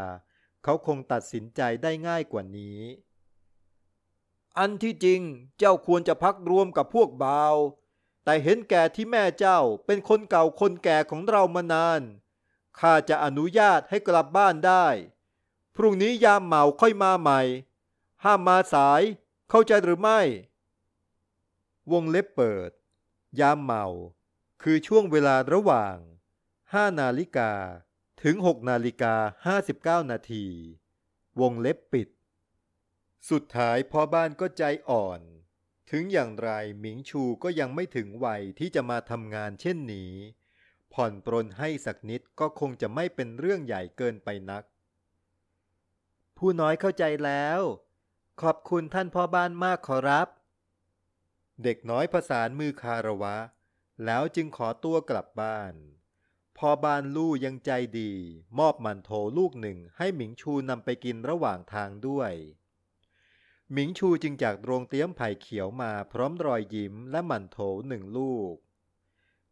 เขาคงตัดสินใจได้ง่ายกว่านี้ อันที่จริงเจ้าควรจะพักรวมกับพวกบ่าว แต่เห็นแก่ที่แม่เจ้าเป็นคนเก่าคนแก่ของเรามานาน ข้าจะอนุญาตให้กลับบ้านได้ พรุ่งนี้ยามเหมาค่อยมาใหม่ ห้ามมาสาย เข้าใจหรือไม่ วงเล็บเปิด ยามเหมา คือช่วงเวลาระหว่าง 5 นาฬิกา ถึง 6 นาฬิกา 59 นาที วงเล็บปิด สุดท้ายพ่อบ้านก็ใจอ่อน ถึงอย่างไรหมิงชูก็ยังไม่ถึงวัยที่จะมาทำงานเช่นนี้ ผ่อนปรนให้สักนิดก็คงจะไม่เป็นเรื่องใหญ่เกินไปนัก ผู้น้อยเข้าใจแล้ว ขอบคุณท่านพ่อบ้านมากขอรับ เด็กน้อยประสานมือคารวะ แล้วจึงขอตัวกลับบ้านพ่อบ้านลู่ยังใจดี มอบมันโถลูกหนึ่งให้หมิงชูนำไปกินระหว่างทางด้วย หมิงชูจึงจากโรงเตี้ยมไผ่เขียวมาพร้อมรอยยิ้มและมันโถหนึ่งลูก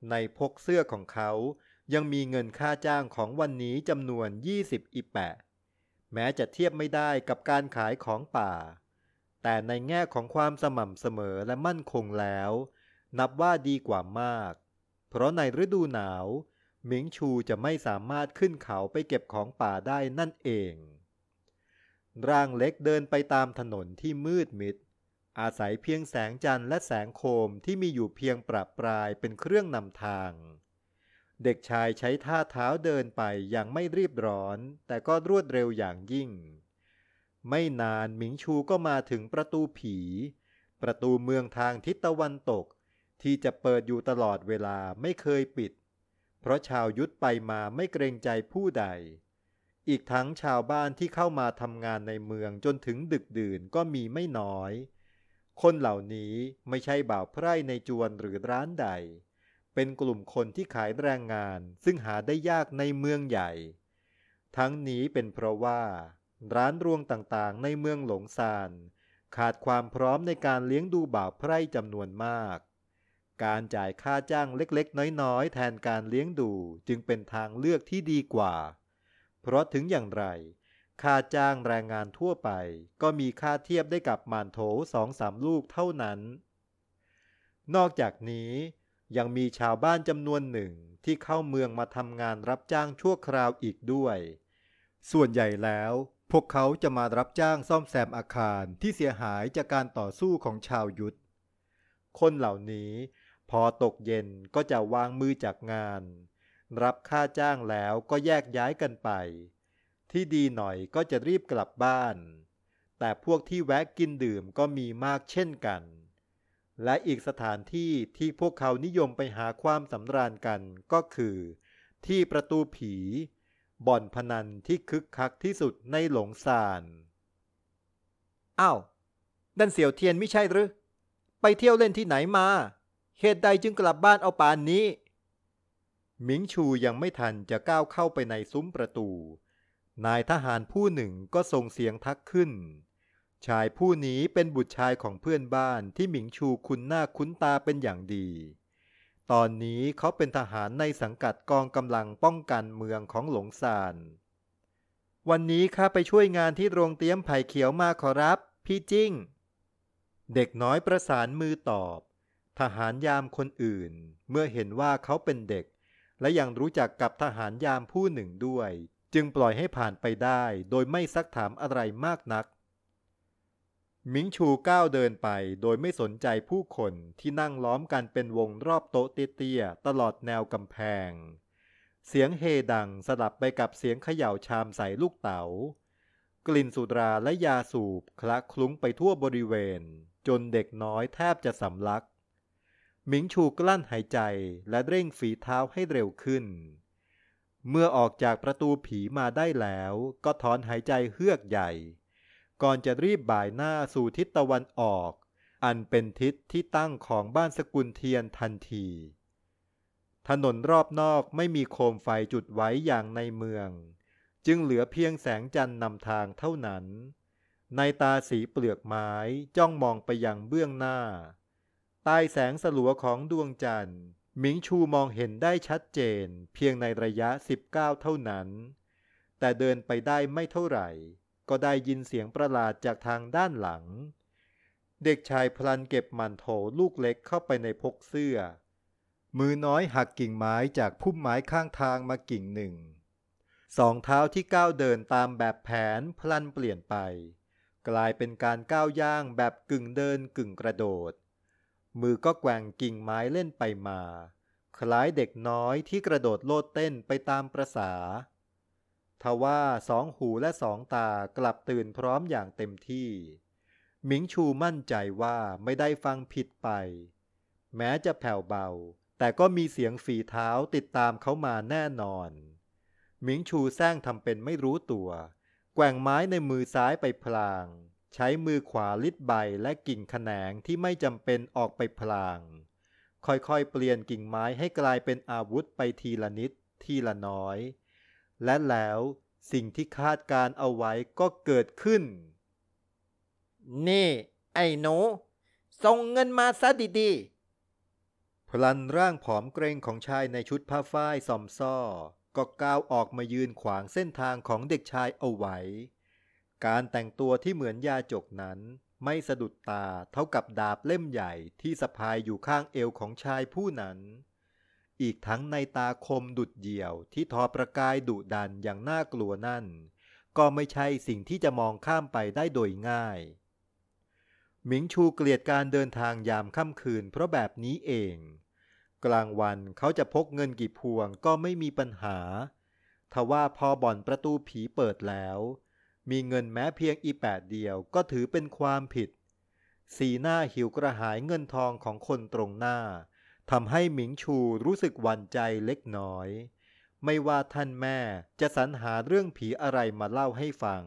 ในพกเสื้อของเขายังมีเงินค่าจ้างของวันนี้จำนวน 20 อีแปะ แม้จะเทียบไม่ได้กับการขายของป่า แต่ในแง่ของความสม่ำเสมอและมั่นคงแล้ว นับว่าดีกว่ามาก เพราะในฤดูหนาวหมิงชูจะไม่สามารถขึ้นเขาไปเก็บของป่าได้นั่นเอง ร่างเล็กเดินไปตามถนนที่มืดมิด อาศัยเพียงแสงจันทร์และแสงโคมที่มีอยู่เพียงประปรายเป็นเครื่องนำทาง เด็กชายใช้ท่าเท้าเดินไปอย่างไม่รีบร้อน แต่ก็รวดเร็วอย่างยิ่ง ไม่นานหมิงชูก็มาถึงประตูผี ประตูเมืองทางทิศตะวันตก ที่จะเปิดอยู่ตลอดเวลาไม่เคยปิด เพราะชาวยุทธไปมาไม่เกรงใจผู้ใด อีกทั้งชาวบ้านที่เข้ามาทำงานในเมืองจนถึงดึกดื่นก็มีไม่น้อย คนเหล่านี้ไม่ใช่บ่าวไพร่ในจวนหรือร้านใด เป็นกลุ่มคนที่ขายแรงงานซึ่งหาได้ยากในเมืองใหญ่ ทั้งนี้เป็นเพราะว่า ร้านรวงต่างๆ ในเมืองหลงซาน ขาดความพร้อมในการเลี้ยงดูบ่าวไพร่จำนวนมาก การจ่ายค่าจ้างเล็กๆ น้อยๆ แทนการเลี้ยงดูจึงเป็นทางเลือกที่ดีกว่า เพราะถึงอย่างไร ค่าจ้างแรงงานทั่วไป ก็มีค่าเทียบได้กับมานโถสองสามลูกเท่านั้น นอกจากนี้ ยังมีชาวบ้านจำนวนหนึ่งที่เข้าเมืองมาทำงานรับจ้างชั่วคราวอีกด้วย ส่วนใหญ่แล้ว พวกเขาจะมารับจ้างซ่อมแซมอาคารที่เสียหายจากการต่อสู้ของชาวยุทธ คนเหล่านี้พอตกเย็นก็จะวางมือจากงาน รับค่าจ้างแล้วก็แยกย้ายกันไป ที่ดีหน่อยก็จะรีบกลับบ้าน แต่พวกที่แวะกินดื่มก็มีมากเช่นกัน และอีกสถานที่ที่พวกเขานิยมไปหาความสำราญกันก็คือ ที่ประตูผี บ่อนพนันที่คึกคักที่สุดในหลงซานอ้าวนั่นเสี่ยวเทียนไม่ใช่หรือ ไปเที่ยวเล่นที่ไหนมา เหตุใดจึงกลับบ้านเอาป่านนี้ หมิงชูยังไม่ทันจะก้าวเข้าไปในซุ้มประตู นายทหารผู้หนึ่งก็ส่งเสียงทักขึ้น ชายผู้นี้เป็นบุตรชายของเพื่อนบ้านที่หมิงชูคุ้นหน้าคุ้นตาเป็นอย่างดี ตอนนี้เขาเป็นทหารในสังกัดกองกำลังป้องกันเมืองของหลงซาน วันนี้ข้าไปช่วยงานที่โรงเตี้ยมไผ่เขียวมาขอรับ พี่จิ้ง เด็กน้อยประสานมือตอบ ทหารยามคนอื่น เมื่อเห็นว่าเขาเป็นเด็ก และยังรู้จักกับทหารยามผู้หนึ่งด้วย จึงปล่อยให้ผ่านไปได้ โดยไม่ซักถามอะไรมากนัก มิงชูก้าวเดินไปโดยไม่สนใจผู้คนที่นั่งล้อมกันเป็นวงรอบโต๊ะเตี้ยๆตลอดแนวกำแพง เสียงเฮดังสลับไปกับเสียงเขย่าชามใส่ลูกเตา๋ากลิ่นสุราและยาสูบคละคลุ้งไปทั่วบริเวณ จนเด็กน้อยแทบจะสำลัก หมิงชูกลั้นหายใจและเร่งฝีเท้าให้เร็วขึ้น เมื่อออกจากประตูผีมาได้แล้ว ก็ถอนหายใจเฮือกใหญ่ ก่อนจะรีบบ่ายหน้าสู่ทิศตะวันออก อันเป็นทิศที่ตั้งของบ้านสกุลเทียนทันที ถนนรอบนอกไม่มีโคมไฟจุดไว้อย่างในเมือง จึงเหลือเพียงแสงจันทร์นำทางเท่านั้นในตาสีเปลือกไม้จ้องมองไปยังเบื้องหน้า ใต้แสงสลัวของดวงจันทร์หมิงชูมองเห็นได้ชัดเจน เพียงในระยะ 19 เท่านั้น แต่เดินไปได้ไม่เท่าไหร่ ก็ได้ยินเสียงประหลาดจากทางด้านหลัง เด็กชายพลันเก็บมันโถลูกเล็กเข้าไปในพกเสื้อ มือน้อยหักกิ่งไม้จากพุ่มไม้ข้างทางมากิ่งหนึ่ง สองเท้าที่ก้าวเดินตามแบบแผนพลันเปลี่ยนไป กลายเป็นการก้าวย่างแบบกึ่งเดินกึ่งกระโดด มือก็แกว่งกิ่งไม้เล่นไปมา คล้ายเด็กน้อยที่กระโดดโลดเต้นไปตามประษา ทว่าสองหูและสองตากลับตื่นพร้อมอย่างเต็มที่ หมิงชูมั่นใจว่าไม่ได้ฟังผิดไป แม้จะแผ่วเบา แต่ก็มีเสียงฝีเท้าติดตามเขามาแน่นอน หมิงชูแซงทำเป็นไม่รู้ตัว แกว่งไม้ในมือซ้ายไปพลาง ใช้มือขวาลิดใบและกิ่งแขนงที่ไม่จำเป็นออกไปพลาง ค่อยๆเปลี่ยนกิ่งไม้ให้กลายเป็นอาวุธไปทีละนิด ทีละน้อย และแล้วสิ่งที่คาดการเอาไว้ก็เกิดขึ้น นี่ ไอ้หนู ส่งเงินมาซะดีพลันร่างผอมเกรงของชายในชุดผ้าฝ้ายซอมซ่อ ก็ก้าวออกมายืนขวางเส้นทางของเด็กชายเอาไว้ การแต่งตัวที่เหมือนยาจกนั้น ไม่สะดุดตาเท่ากับดาบเล่มใหญ่ที่สะพายอยู่ข้างเอวของชายผู้นั้น อีกทั้งในตาคมดุดเดี่ยวที่ทอประกายดุดันอย่างน่ากลัวนั่น ก็ไม่ใช่สิ่งที่จะมองข้ามไปได้โดยง่าย หมิงชูเกลียดการเดินทางยามค่ำคืนเพราะแบบนี้เอง กลางวันเขาจะพกเงินกี่พวงก็ไม่มีปัญหา ทว่าพอบ่อนประตูผีเปิดแล้ว มีเงินแม้เพียงอีแปดเดียวก็ถือเป็นความผิด สีหน้าหิวกระหายเงินทองของคนตรงหน้า ทำให้หมิงชูรู้สึกหวั่นใจเล็กน้อย ไม่ว่าท่านแม่จะสรรหาเรื่องผีอะไรมาเล่าให้ฟัง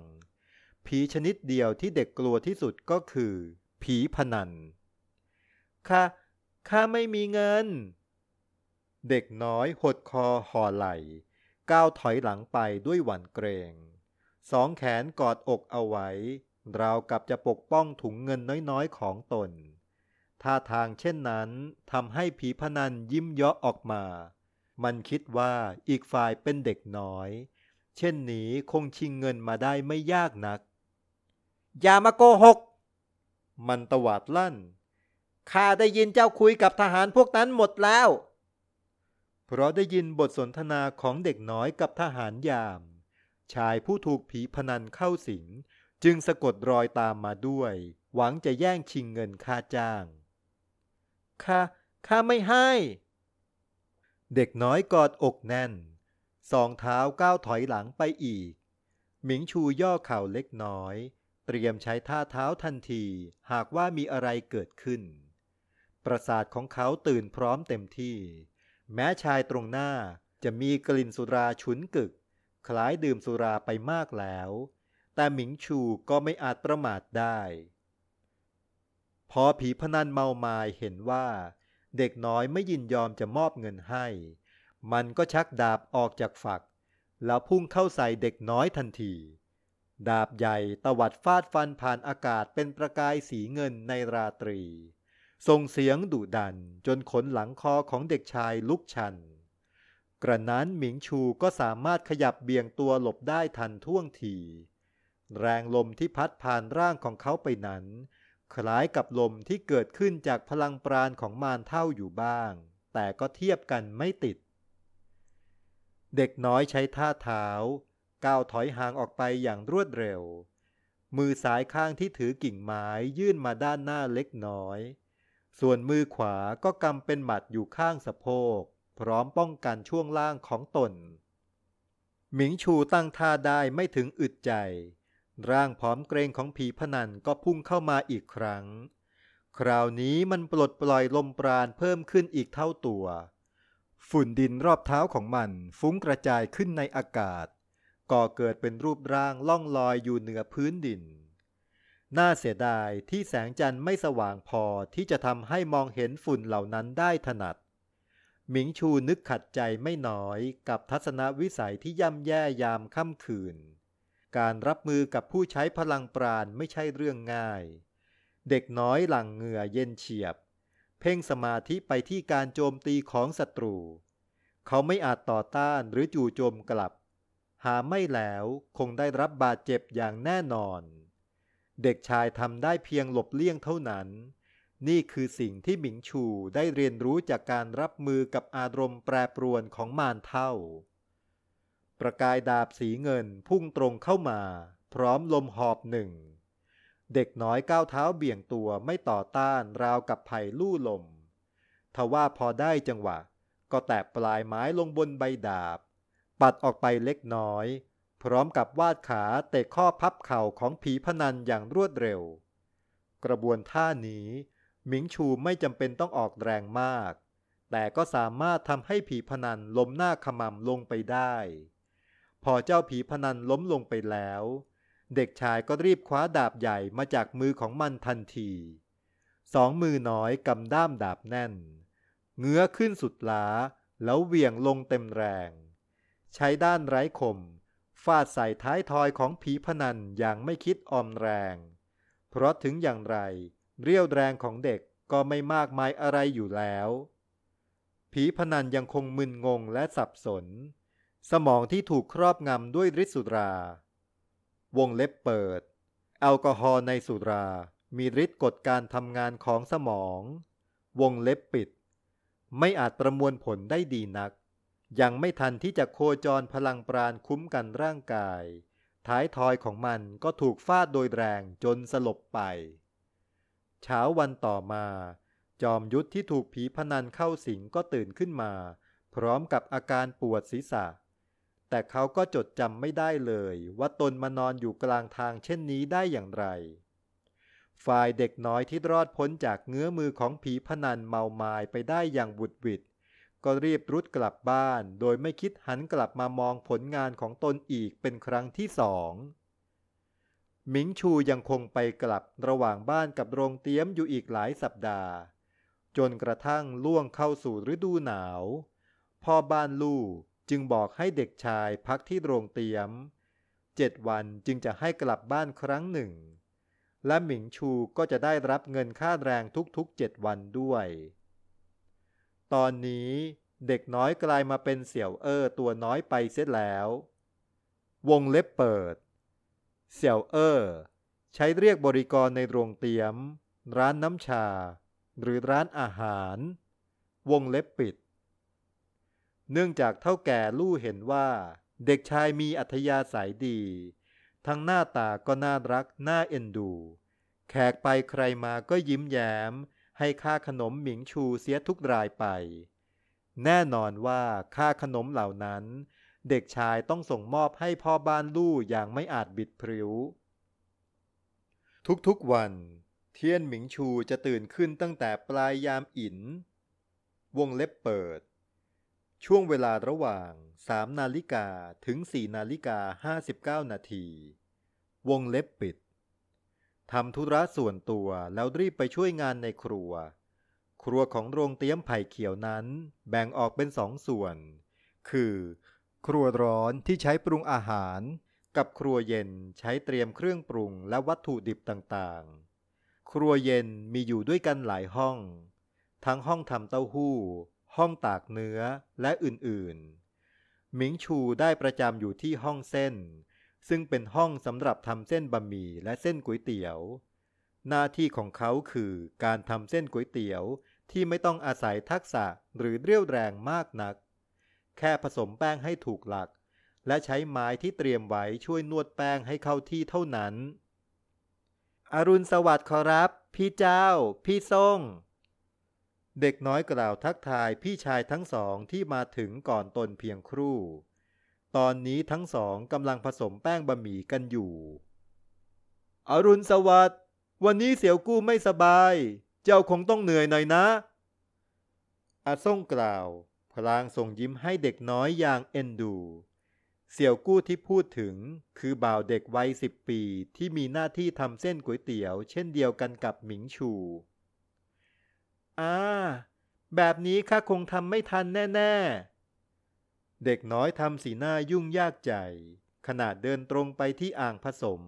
ผีชนิดเดียวที่เด็กกลัวที่สุดก็คือ ผีพนันข้าข้าไม่มีเงิน เด็กน้อยหดคอห่อไหล ก้าวถอยหลังไปด้วยหวั่นเกรงสองแขนกอดอกเอาไว้ ราวกับจะปกป้องถุงเงินน้อยๆของตน ท่าทางเช่นนั้นทำให้ผีพนันยิ้มเยาะออกมา มันคิดว่าอีกฝ่ายเป็นเด็กน้อย เช่นนี้คงชิงเงินมาได้ไม่ยากนัก อย่ามาโกหก มันตวาดลั่น ข้าได้ยินเจ้าคุยกับทหารพวกนั้นหมดแล้ว เพราะได้ยินบทสนทนาของเด็กน้อยกับทหารยาม ชายผู้ถูกผีพนันเข้าสิง จึงสะกดรอยตามมาด้วยหวังจะแย่งชิงเงินค่าจ้าง ข้าข้าไม่ให้ เด็กน้อยกอดอกแน่น สองเท้าก้าวถอยหลังไปอีก หมิงชูย่อเข่าเล็กน้อย เตรียมใช้ท่าเท้าทันที หากว่ามีอะไรเกิดขึ้น ประสาทของเขาตื่นพร้อมเต็มที่ แม้ชายตรงหน้าจะมีกลิ่นสุราฉุนกึก คล้ายดื่มสุราไปมากแล้ว แต่หมิงชูก็ไม่อาจประมาทได้ พอผีพนันเมามายเห็นว่า เด็กน้อยไม่ยินยอมจะมอบเงินให้ มันก็ชักดาบออกจากฝัก แล้วพุ่งเข้าใส่เด็กน้อยทันที ดาบใหญ่ตวัดฟาดฟันผ่านอากาศเป็นประกายสีเงินในราตรี ส่งเสียงดุดันจนขนหลังคอของเด็กชายลุกชัน กระนั้นหมิงชูก็สามารถขยับเบี่ยงตัวหลบได้ทันท่วงที แรงลมที่พัดผ่านร่างของเขาไปนั้น คล้ายกับลมที่เกิดขึ้นจากพลังปราณของมารเท่าอยู่บ้าง แต่ก็เทียบกันไม่ติด เด็กน้อยใช้ท่าเท้า ก้าวถอยห่างออกไปอย่างรวดเร็ว มือซ้ายข้างที่ถือกิ่งไม้ยื่นมาด้านหน้าเล็กน้อย ส่วนมือขวาก็กำเป็นหมัดอยู่ข้างสะโพก พร้อมป้องกันช่วงล่างของตน หมิงชูตั้งท่าได้ไม่ถึงอึดใจ ร่างผอมเกรงของผีพนันก็พุ่งเข้ามาอีกครั้ง คราวนี้มันปลดปล่อยลมปราณเพิ่มขึ้นอีกเท่าตัว ฝุ่นดินรอบเท้าของมันฟุ้งกระจายขึ้นในอากาศ ก่อเกิดเป็นรูปร่างล่องลอยอยู่เหนือพื้นดิน น่าเสียดายที่แสงจันทร์ไม่สว่างพอที่จะทำให้มองเห็นฝุ่นเหล่านั้นได้ถนัดหมิงชูนึกขัดใจไม่น้อยกับทัศนวิสัยที่ย่ำแย่ยามค่ำคืน การรับมือกับผู้ใช้พลังปราณไม่ใช่เรื่องง่าย เด็กน้อยหลั่งเหงื่อเย็นเฉียบ เพ่งสมาธิไปที่การโจมตีของศัตรู เขาไม่อาจต่อต้านหรือจู่โจมกลับ หาไม่แล้วคงได้รับบาดเจ็บอย่างแน่นอน เด็กชายทำได้เพียงหลบเลี่ยงเท่านั้น นี่คือสิ่งที่หมิงชูได้เรียนรู้จากการรับมือกับอารมณ์แปรปรวนของมารเท่า ประกายดาบสีเงินพุ่งตรงเข้ามา พร้อมลมหอบหนึ่ง เด็กน้อยก้าวเท้าเบี่ยงตัวไม่ต่อต้านราวกับไผ่ลู่ลม ทว่าพอได้จังหวะ ก็แตะปลายไม้ลงบนใบดาบ ปัดออกไปเล็กน้อย พร้อมกับวาดขาเตะข้อพับเข่าของผีพนันอย่างรวดเร็ว กระบวนท่านี้หมิงชูไม่จำเป็นต้องออกแรงมาก แต่ก็สามารถทำให้ผีพนันล้มหน้าขมำลงไปได้ พอเจ้าผีพนันล้มลงไปแล้ว เด็กชายก็รีบคว้าดาบใหญ่มาจากมือของมันทันที สองมือน้อยกำด้ามดาบแน่น เงื้อขึ้นสุดล้า แล้วเหวี่ยงลงเต็มแรง ใช้ด้านไร้คม ฟาดใส่ท้ายทอยของผีพนันอย่างไม่คิดออมแรง เพราะถึงอย่างไร เรี่ยวแรงของเด็กก็ไม่มากมายอะไรอยู่แล้ว ผีพนันยังคงมึนงงและสับสน สมองที่ถูกครอบงำด้วยฤทธิ์สุรา วงเล็บเปิด แอลกอฮอล์ในสุรา มีฤทธิ์กดการทำงานของสมอง วงเล็บปิด ไม่อาจประมวลผลได้ดีนัก ยังไม่ทันที่จะโคจรพลังปราณคุ้มกันร่างกาย ท้ายทอยของมันก็ถูกฟาดโดยแรงจนสลบไป เช้าวันต่อมา จอมยุทธที่ถูกผีพนันเข้าสิงก็ตื่นขึ้นมา พร้อมกับอาการปวดศีรษะ แต่เขาก็จดจำไม่ได้เลย ว่าตนมานอนอยู่กลางทางเช่นนี้ได้อย่างไร ฝ่ายเด็กน้อยที่รอดพ้นจากเงื้อมือของผีพนันเมามายไปได้อย่างบุดหวิดก็รีบรุดกลับบ้าน โดยไม่คิดหันกลับมามองผลงานของตนอีกเป็นครั้งที่สองหมิงชูยังคงไปกลับระหว่างบ้านกับโรงเตี้ยมอยู่อีกหลายสัปดาห์ จนกระทั่งล่วงเข้าสู่ฤดูหนาว พ่อบ้านลู่ จึงบอกให้เด็กชายพักที่โรงเตียมเจ็ดวันจึงจะให้กลับบ้านครั้งหนึ่ง และหมิงชูก็จะได้รับเงินค่าแรงทุกๆเจ็ดวันด้วย ตอนนี้เด็กน้อยกลายมาเป็นเสี่ยวเอ้อตัวน้อยไปเสียแล้ว วงเล็บเปิด เสี่ยวเอ้อใช้เรียกบริกรในโรงเตียม ร้านน้ำชา หรือร้านอาหาร วงเล็บปิด เนื่องจากเท่าแก่ลู่เห็นว่า เด็กชายมีอัธยาศัยดี ทั้งหน้าตาก็น่ารักน่าเอ็นดู แขกไปใครมาก็ยิ้มแย้ม ให้ค่าขนมหมิงชูเสียทุกรายไป แน่นอนว่าค่าขนมเหล่านั้น เด็กชายต้องส่งมอบให้พ่อบ้านลู่อย่างไม่อาจบิดพริ้ว ทุกๆวัน เทียนหมิงชูจะตื่นขึ้นตั้งแต่ปลายยามอินวงเล็บเปิด ช่วงเวลาระหว่าง 3 นาฬิกาถึง 4 นาฬิกา 59 นาที วงเล็บปิด ทำธุระส่วนตัวแล้วรีบไปช่วยงานในครัว ครัวของโรงเตี้ยมไผ่เขียวนั้น แบ่งออกเป็นสองส่วน คือ ครัวร้อนที่ใช้ปรุงอาหาร กับครัวเย็นใช้เตรียมเครื่องปรุงและวัตถุดิบต่างๆ ครัวเย็นมีอยู่ด้วยกันหลายห้อง ทั้งห้องทำเต้าหู้ ห้องตากเนื้อและอื่นๆ หมิงชูได้ประจำอยู่ที่ห้องเส้น ซึ่งเป็นห้องสำหรับทำเส้นบะหมี่และเส้นก๋วยเตี๋ยว หน้าที่ของเขาคือการทำเส้นก๋วยเตี๋ยวที่ไม่ต้องอาศัยทักษะหรือเรี่ยวแรงมากนัก แค่ผสมแป้งให้ถูกหลัก และใช้ไม้ที่เตรียมไว้ช่วยนวดแป้งให้เข้าที่เท่านั้น อรุณสวัสดิ์ขอรับ พี่เจ้า พี่ส่ง เด็กน้อยกล่าวทักทายพี่ชายทั้งสองที่มาถึงก่อนตนเพียงครู่ ตอนนี้ทั้งสองกำลังผสมแป้งบะหมี่กันอยู่ อรุณสวัสดิ์ วันนี้เสี่ยวกู้ไม่สบาย เจ้าคงต้องเหนื่อยหน่อยนะ อาส่งกล่าว พลางส่งยิ้มให้เด็กน้อยอย่างเอ็นดู เสี่ยวกู้ที่พูดถึงคือบ่าวเด็กวัยสิบปีที่มีหน้าที่ทำเส้นก๋วยเตี๋ยว เช่นเดียวกันกับหมิงชู อ่า แบบนี้ข้าคงทำไม่ทันแน่ ๆ เด็กน้อยทำสีหน้ายุ่งยากใจขณะเดินตรงไปที่อ่างผสม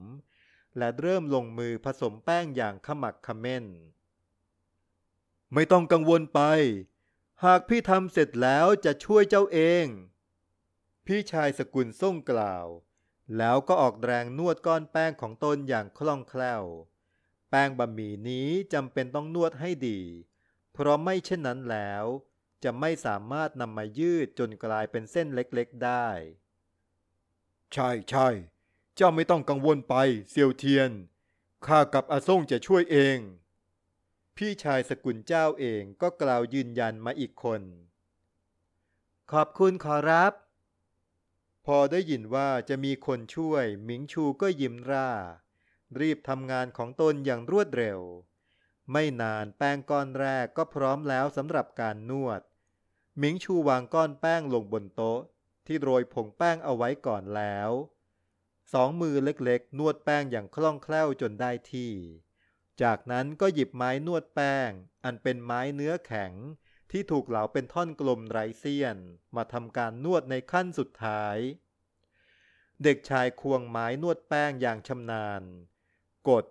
และเริ่มลงมือผสมแป้งอย่างขมักขม้น ไม่ต้องกังวลไป หากพี่ทำเสร็จแล้วจะช่วยเจ้าเอง พี่ชายสกุลส่งกล่าว แล้วก็ออกแรงนวดก้อนแป้งของตนอย่างคล่องแคล่วแป้งบะหมี่นี้จำเป็นต้องนวดให้ดี เพราะไม่เช่นนั้นแล้ว จะไม่สามารถนำมายืดจนกลายเป็นเส้นเล็กๆได้ ใช่ใช่เจ้าไม่ต้องกังวลไปเซียวเทียนข้ากับอาซ่งจะช่วยเอง พี่ชายสกุลเจ้าเองก็กล่าวยืนยันมาอีกคน ขอบคุณขอรับ พอได้ยินว่าจะมีคนช่วย หมิงชูก็ยิ้มร่า รีบทำงานของตนอย่างรวดเร็ว ไม่นานแป้งก้อนแรกก็พร้อมแล้วสำหรับการนวด หมิงชูวางก้อนแป้งลงบนโต๊ะ ที่โรยผงแป้งเอาไว้ก่อนแล้ว สองมือเล็กๆ นวดแป้งอย่างคล่องแคล่วจนได้ที่ จากนั้นก็หยิบไม้นวดแป้ง อันเป็นไม้เนื้อแข็ง ที่ถูกเหลาเป็นท่อนกลมไร้เสี้ยน มาทำการนวดในขั้นสุดท้าย เด็กชายควงไม้นวดแป้งอย่างชำนาญ กด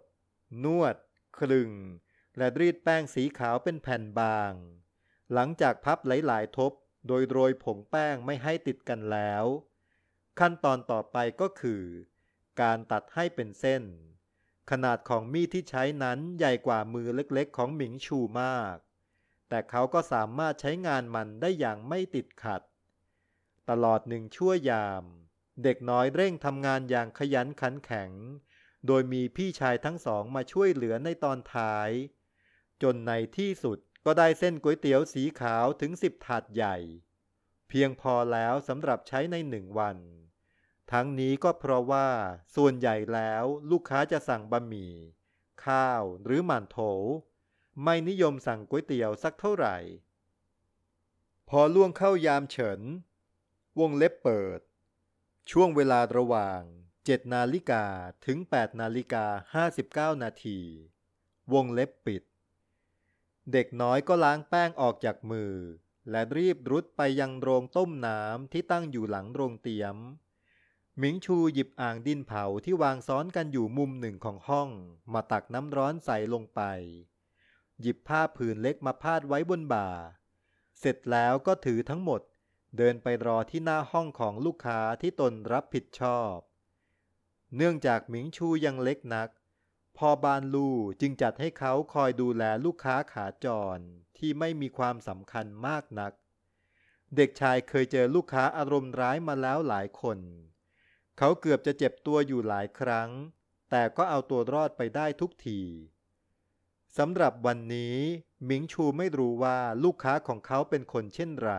นวด คลึง และรีดแป้งสีขาวเป็นแผ่นบาง หลังจากพับหลาย ๆ ทบ โดยโรยผงแป้งไม่ให้ติดกันแล้ว ขั้นตอนต่อไปก็คือ การตัดให้เป็นเส้น ขนาดของมีดที่ใช้นั้นใหญ่กว่ามือเล็ก ๆ ของหมิงชูมาก แต่เขาก็สามารถใช้งานมันได้อย่างไม่ติดขัด ตลอดหนึ่งชั่วยาม เด็กน้อยเร่งทำงานอย่างขยันขันแข็ง โดยมีพี่ชายทั้งสองมาช่วยเหลือในตอนท้าย จนในที่สุดก็ได้เส้นก๋วยเตี๋ยวสีขาวถึงสิบถาดใหญ่ เพียงพอแล้วสำหรับใช้ในหนึ่งวัน ทั้งนี้ก็เพราะว่าส่วนใหญ่แล้วลูกค้าจะสั่งบะหมี่ ข้าวหรือหมั่นโถ ไม่นิยมสั่งก๋วยเตี๋ยวสักเท่าไหร่ พอล่วงเข้ายามเฉิน วงเล็บเปิด ช่วงเวลาระหว่าง7นาฬิกาถึง8นาฬิกา59นาที วงเล็บปิด เด็กน้อยก็ล้างแป้งออกจากมือ และรีบรุดไปยังโรงต้มน้ำที่ตั้งอยู่หลังโรงเตียม หมิงชูหยิบอ่างดินเผาที่วางซ้อนกันอยู่มุมหนึ่งของห้อง มาตักน้ำร้อนใส่ลงไป หยิบผ้าผืนเล็กมาพาดไว้บนบ่า เสร็จแล้วก็ถือทั้งหมด เดินไปรอที่หน้าห้องของลูกค้าที่ตนรับผิดชอบ เนื่องจากหมิงชูยังเล็กนัก พอบานลู่จึงจัดให้เขาคอยดูแลลูกค้าขาจรที่ไม่มีความสำคัญมากนัก เด็กชายเคยเจอลูกค้าอารมณ์ร้ายมาแล้วหลายคน เขาเกือบจะเจ็บตัวอยู่หลายครั้ง แต่ก็เอาตัวรอดไปได้ทุกทีสำหรับวันนี้หมิงชูไม่รู้ว่าลูกค้าของเขาเป็นคนเช่นไร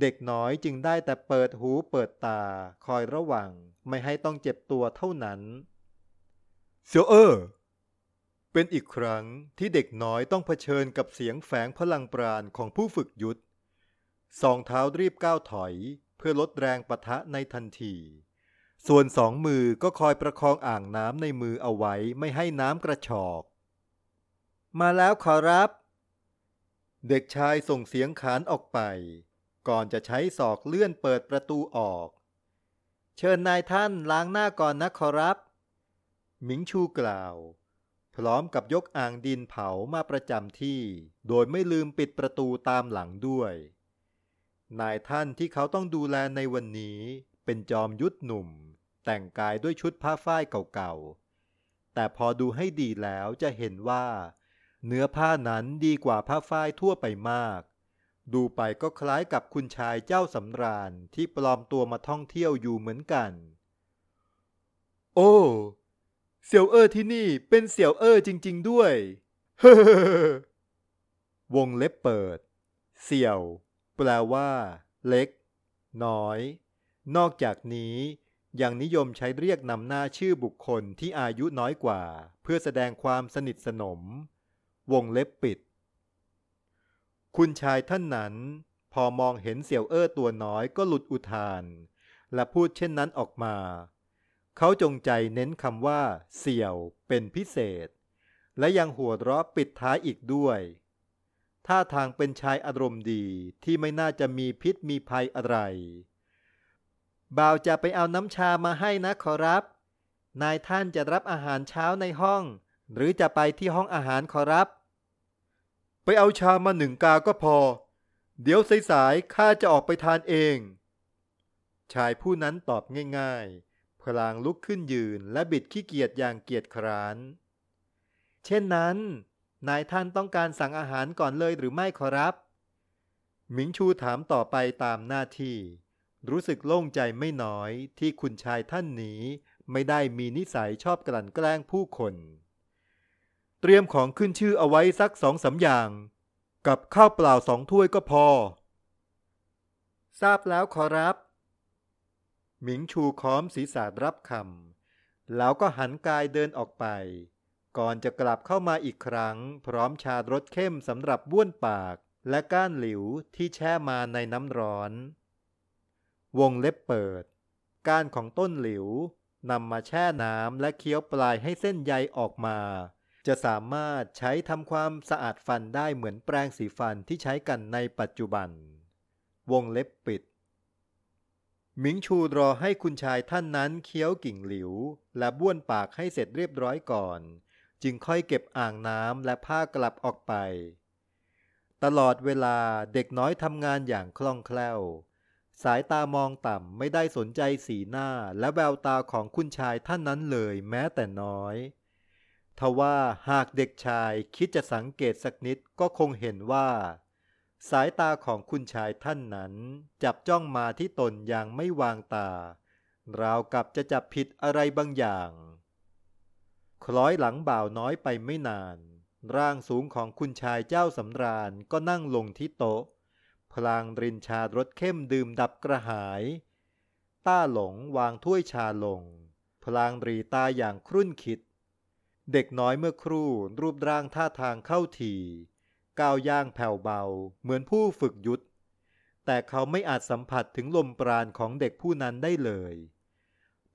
เด็กน้อยจึงได้แต่เปิดหูเปิดตาคอยระวัง ไม่ให้ต้องเจ็บตัวเท่านั้น เซียวเออเป็นอีกครั้งที่เด็กน้อยต้องเผชิญกับเสียงแฝงพลังปราณของผู้ฝึกยุทธสองเท้ารีบก้าวถอยเพื่อลดแรงปะทะในทันที ส่วนสองมือก็คอยประคองอ่างน้ำในมือเอาไว้ไม่ให้น้ำกระชอก มาแล้วขอรับ เด็กชายส่งเสียงขานออกไป ก่อนจะใช้ศอกเลื่อนเปิดประตูออก เชิญนายท่านล้างหน้าก่อนนะขอรับ หมิงชูกล่าว พร้อมกับยกอ่างดินเผามาประจำที่ โดยไม่ลืมปิดประตูตามหลังด้วย นายท่านที่เขาต้องดูแลในวันนี้ เป็นจอมยุทธหนุ่ม แต่งกายด้วยชุดผ้าฝ้ายเก่าๆ แต่พอดูให้ดีแล้วจะเห็นว่า เนื้อผ้านั้นดีกว่าผ้าฝ้ายทั่วไปมาก ดูไปก็คล้ายกับคุณชายเจ้าสำราญที่ปลอมตัวมาท่องเที่ยวอยู่เหมือนกัน โอ้ เสี่ยวเอ้อที่นี่เป็นเสี่ยวเอ้อจริง ๆ ด้วยเฮ้วงเล็บเปิด เสี่ยว แปลว่า เล็ก น้อย นอกจากนี้ยังนิยมใช้เรียกนำหน้าชื่อบุคคลที่อายุน้อยกว่า เพื่อแสดงความสนิทสนม วงเล็บปิด คุณชายท่านนั้น พอมองเห็นเสี่ยวเอ้อตัวน้อยก็หลุดอุทาน และพูดเช่นนั้นออกมา เขาจงใจเน้นคำว่า เสี่ยวเป็นพิเศษ และยังหัวเราะปิดท้ายอีกด้วยท่าทางเป็นชายอารมณ์ดีที่ไม่น่าจะมีพิษมีภัยอะไร บ่าวจะไปเอาน้ำชามาให้นะขอรับ นายท่านจะรับอาหารเช้าในห้อง หรือจะไปที่ห้องอาหารขอรับ ไปเอาชามาหนึ่งกาก็พอ เดี๋ยวสายๆข้าจะออกไปทานเอง ชายผู้นั้นตอบง่ายๆ พลางลุกขึ้นยืนและบิดขี้เกียจอย่างเกียจคร้าน เช่นนั้น นายท่านต้องการสั่งอาหารก่อนเลยหรือไม่ขอรับ หมิงชูถามต่อไปตามหน้าที่ รู้สึกโล่งใจไม่น้อยที่คุณชายท่านนี้ไม่ได้มีนิสัยชอบกลั่นแกล้งผู้คน เตรียมของขึ้นชื่อเอาไว้สักสองสาอย่าง กับข้าวเปล่าสองถ้วยก็พอ ทราบแล้วขอรับ หมิงชูค้อมศีรษะรับคำแล้วก็หันกายเดินออกไป ก่อนจะกลับเข้ามาอีกครั้ง พร้อมชารสเข้มสำหรับบ้วนปาก และก้านหลิวที่แช่มาในน้ำร้อน วงเล็บเปิด ก้านของต้นหลิวนำมาแช่น้ำและเคี้ยวปลายให้เส้นใยออกมา จะสามารถใช้ทำความสะอาดฟันได้เหมือนแปรงสีฟันที่ใช้กันในปัจจุบัน วงเล็บปิด หมิงชูรอให้คุณชายท่านนั้นเคี้ยวกิ่งหลิว และบ้วนปากให้เสร็จเรียบร้อยก่อน จึงค่อยเก็บอ่างน้ำและผ้ากลับออกไป ตลอดเวลาเด็กน้อยทำงานอย่างคล่องแคล่ว สายตามองต่ำไม่ได้สนใจสีหน้าและแววตาของคุณชายท่านนั้นเลยแม้แต่น้อยทว่าหากเด็กชายคิดจะสังเกตสักนิดก็คงเห็นว่า สายตาของคุณชายท่านนั้น จับจ้องมาที่ตนอย่างไม่วางตา ราวกับจะจับผิดอะไรบางอย่าง คล้อยหลังบ่าวน้อยไปไม่นาน ร่างสูงของคุณชายเจ้าสำราญก็นั่งลงที่โต๊ะ พลางรินชารสเข้มดื่มดับกระหาย ต้าหลงวางถ้วยชาลง พลางรีตาอย่างครุ่นคิด เด็กน้อยเมื่อครู่รูปร่างท่าทางเข้าที ก้าวย่างแผ่วเบา เหมือนผู้ฝึกยุทธแต่เขาไม่อาจสัมผัสถึงลมปราณของเด็กผู้นั้นได้เลย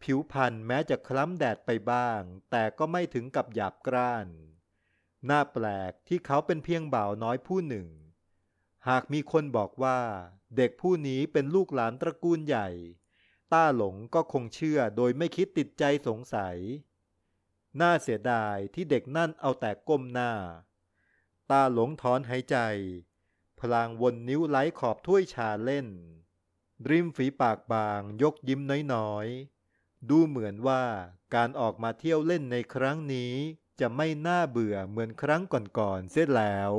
ผิวพรรณแม้จะคล้ำแดดไปบ้าง แต่ก็ไม่ถึงกับหยาบกร้าน น่าแปลกที่เขาเป็นเพียงบ่าวน้อยผู้หนึ่ง หากมีคนบอกว่า เด็กผู้นี้เป็นลูกหลานตระกูลใหญ่ ต้าหลงก็คงเชื่อโดยไม่คิดติดใจสงสัย น่าเสียดายที่เด็กนั่นเอาแต่ก้มหน้า ตาหลงถอนหายใจ พลางวนนิ้วไล้ขอบถ้วยชาเล่น ริมฝีปากบางยกยิ้มน้อยๆ ดูเหมือนว่าการออกมาเที่ยวเล่นในครั้งนี้จะไม่น่าเบื่อเหมือนครั้งก่อนๆเสียแล้ว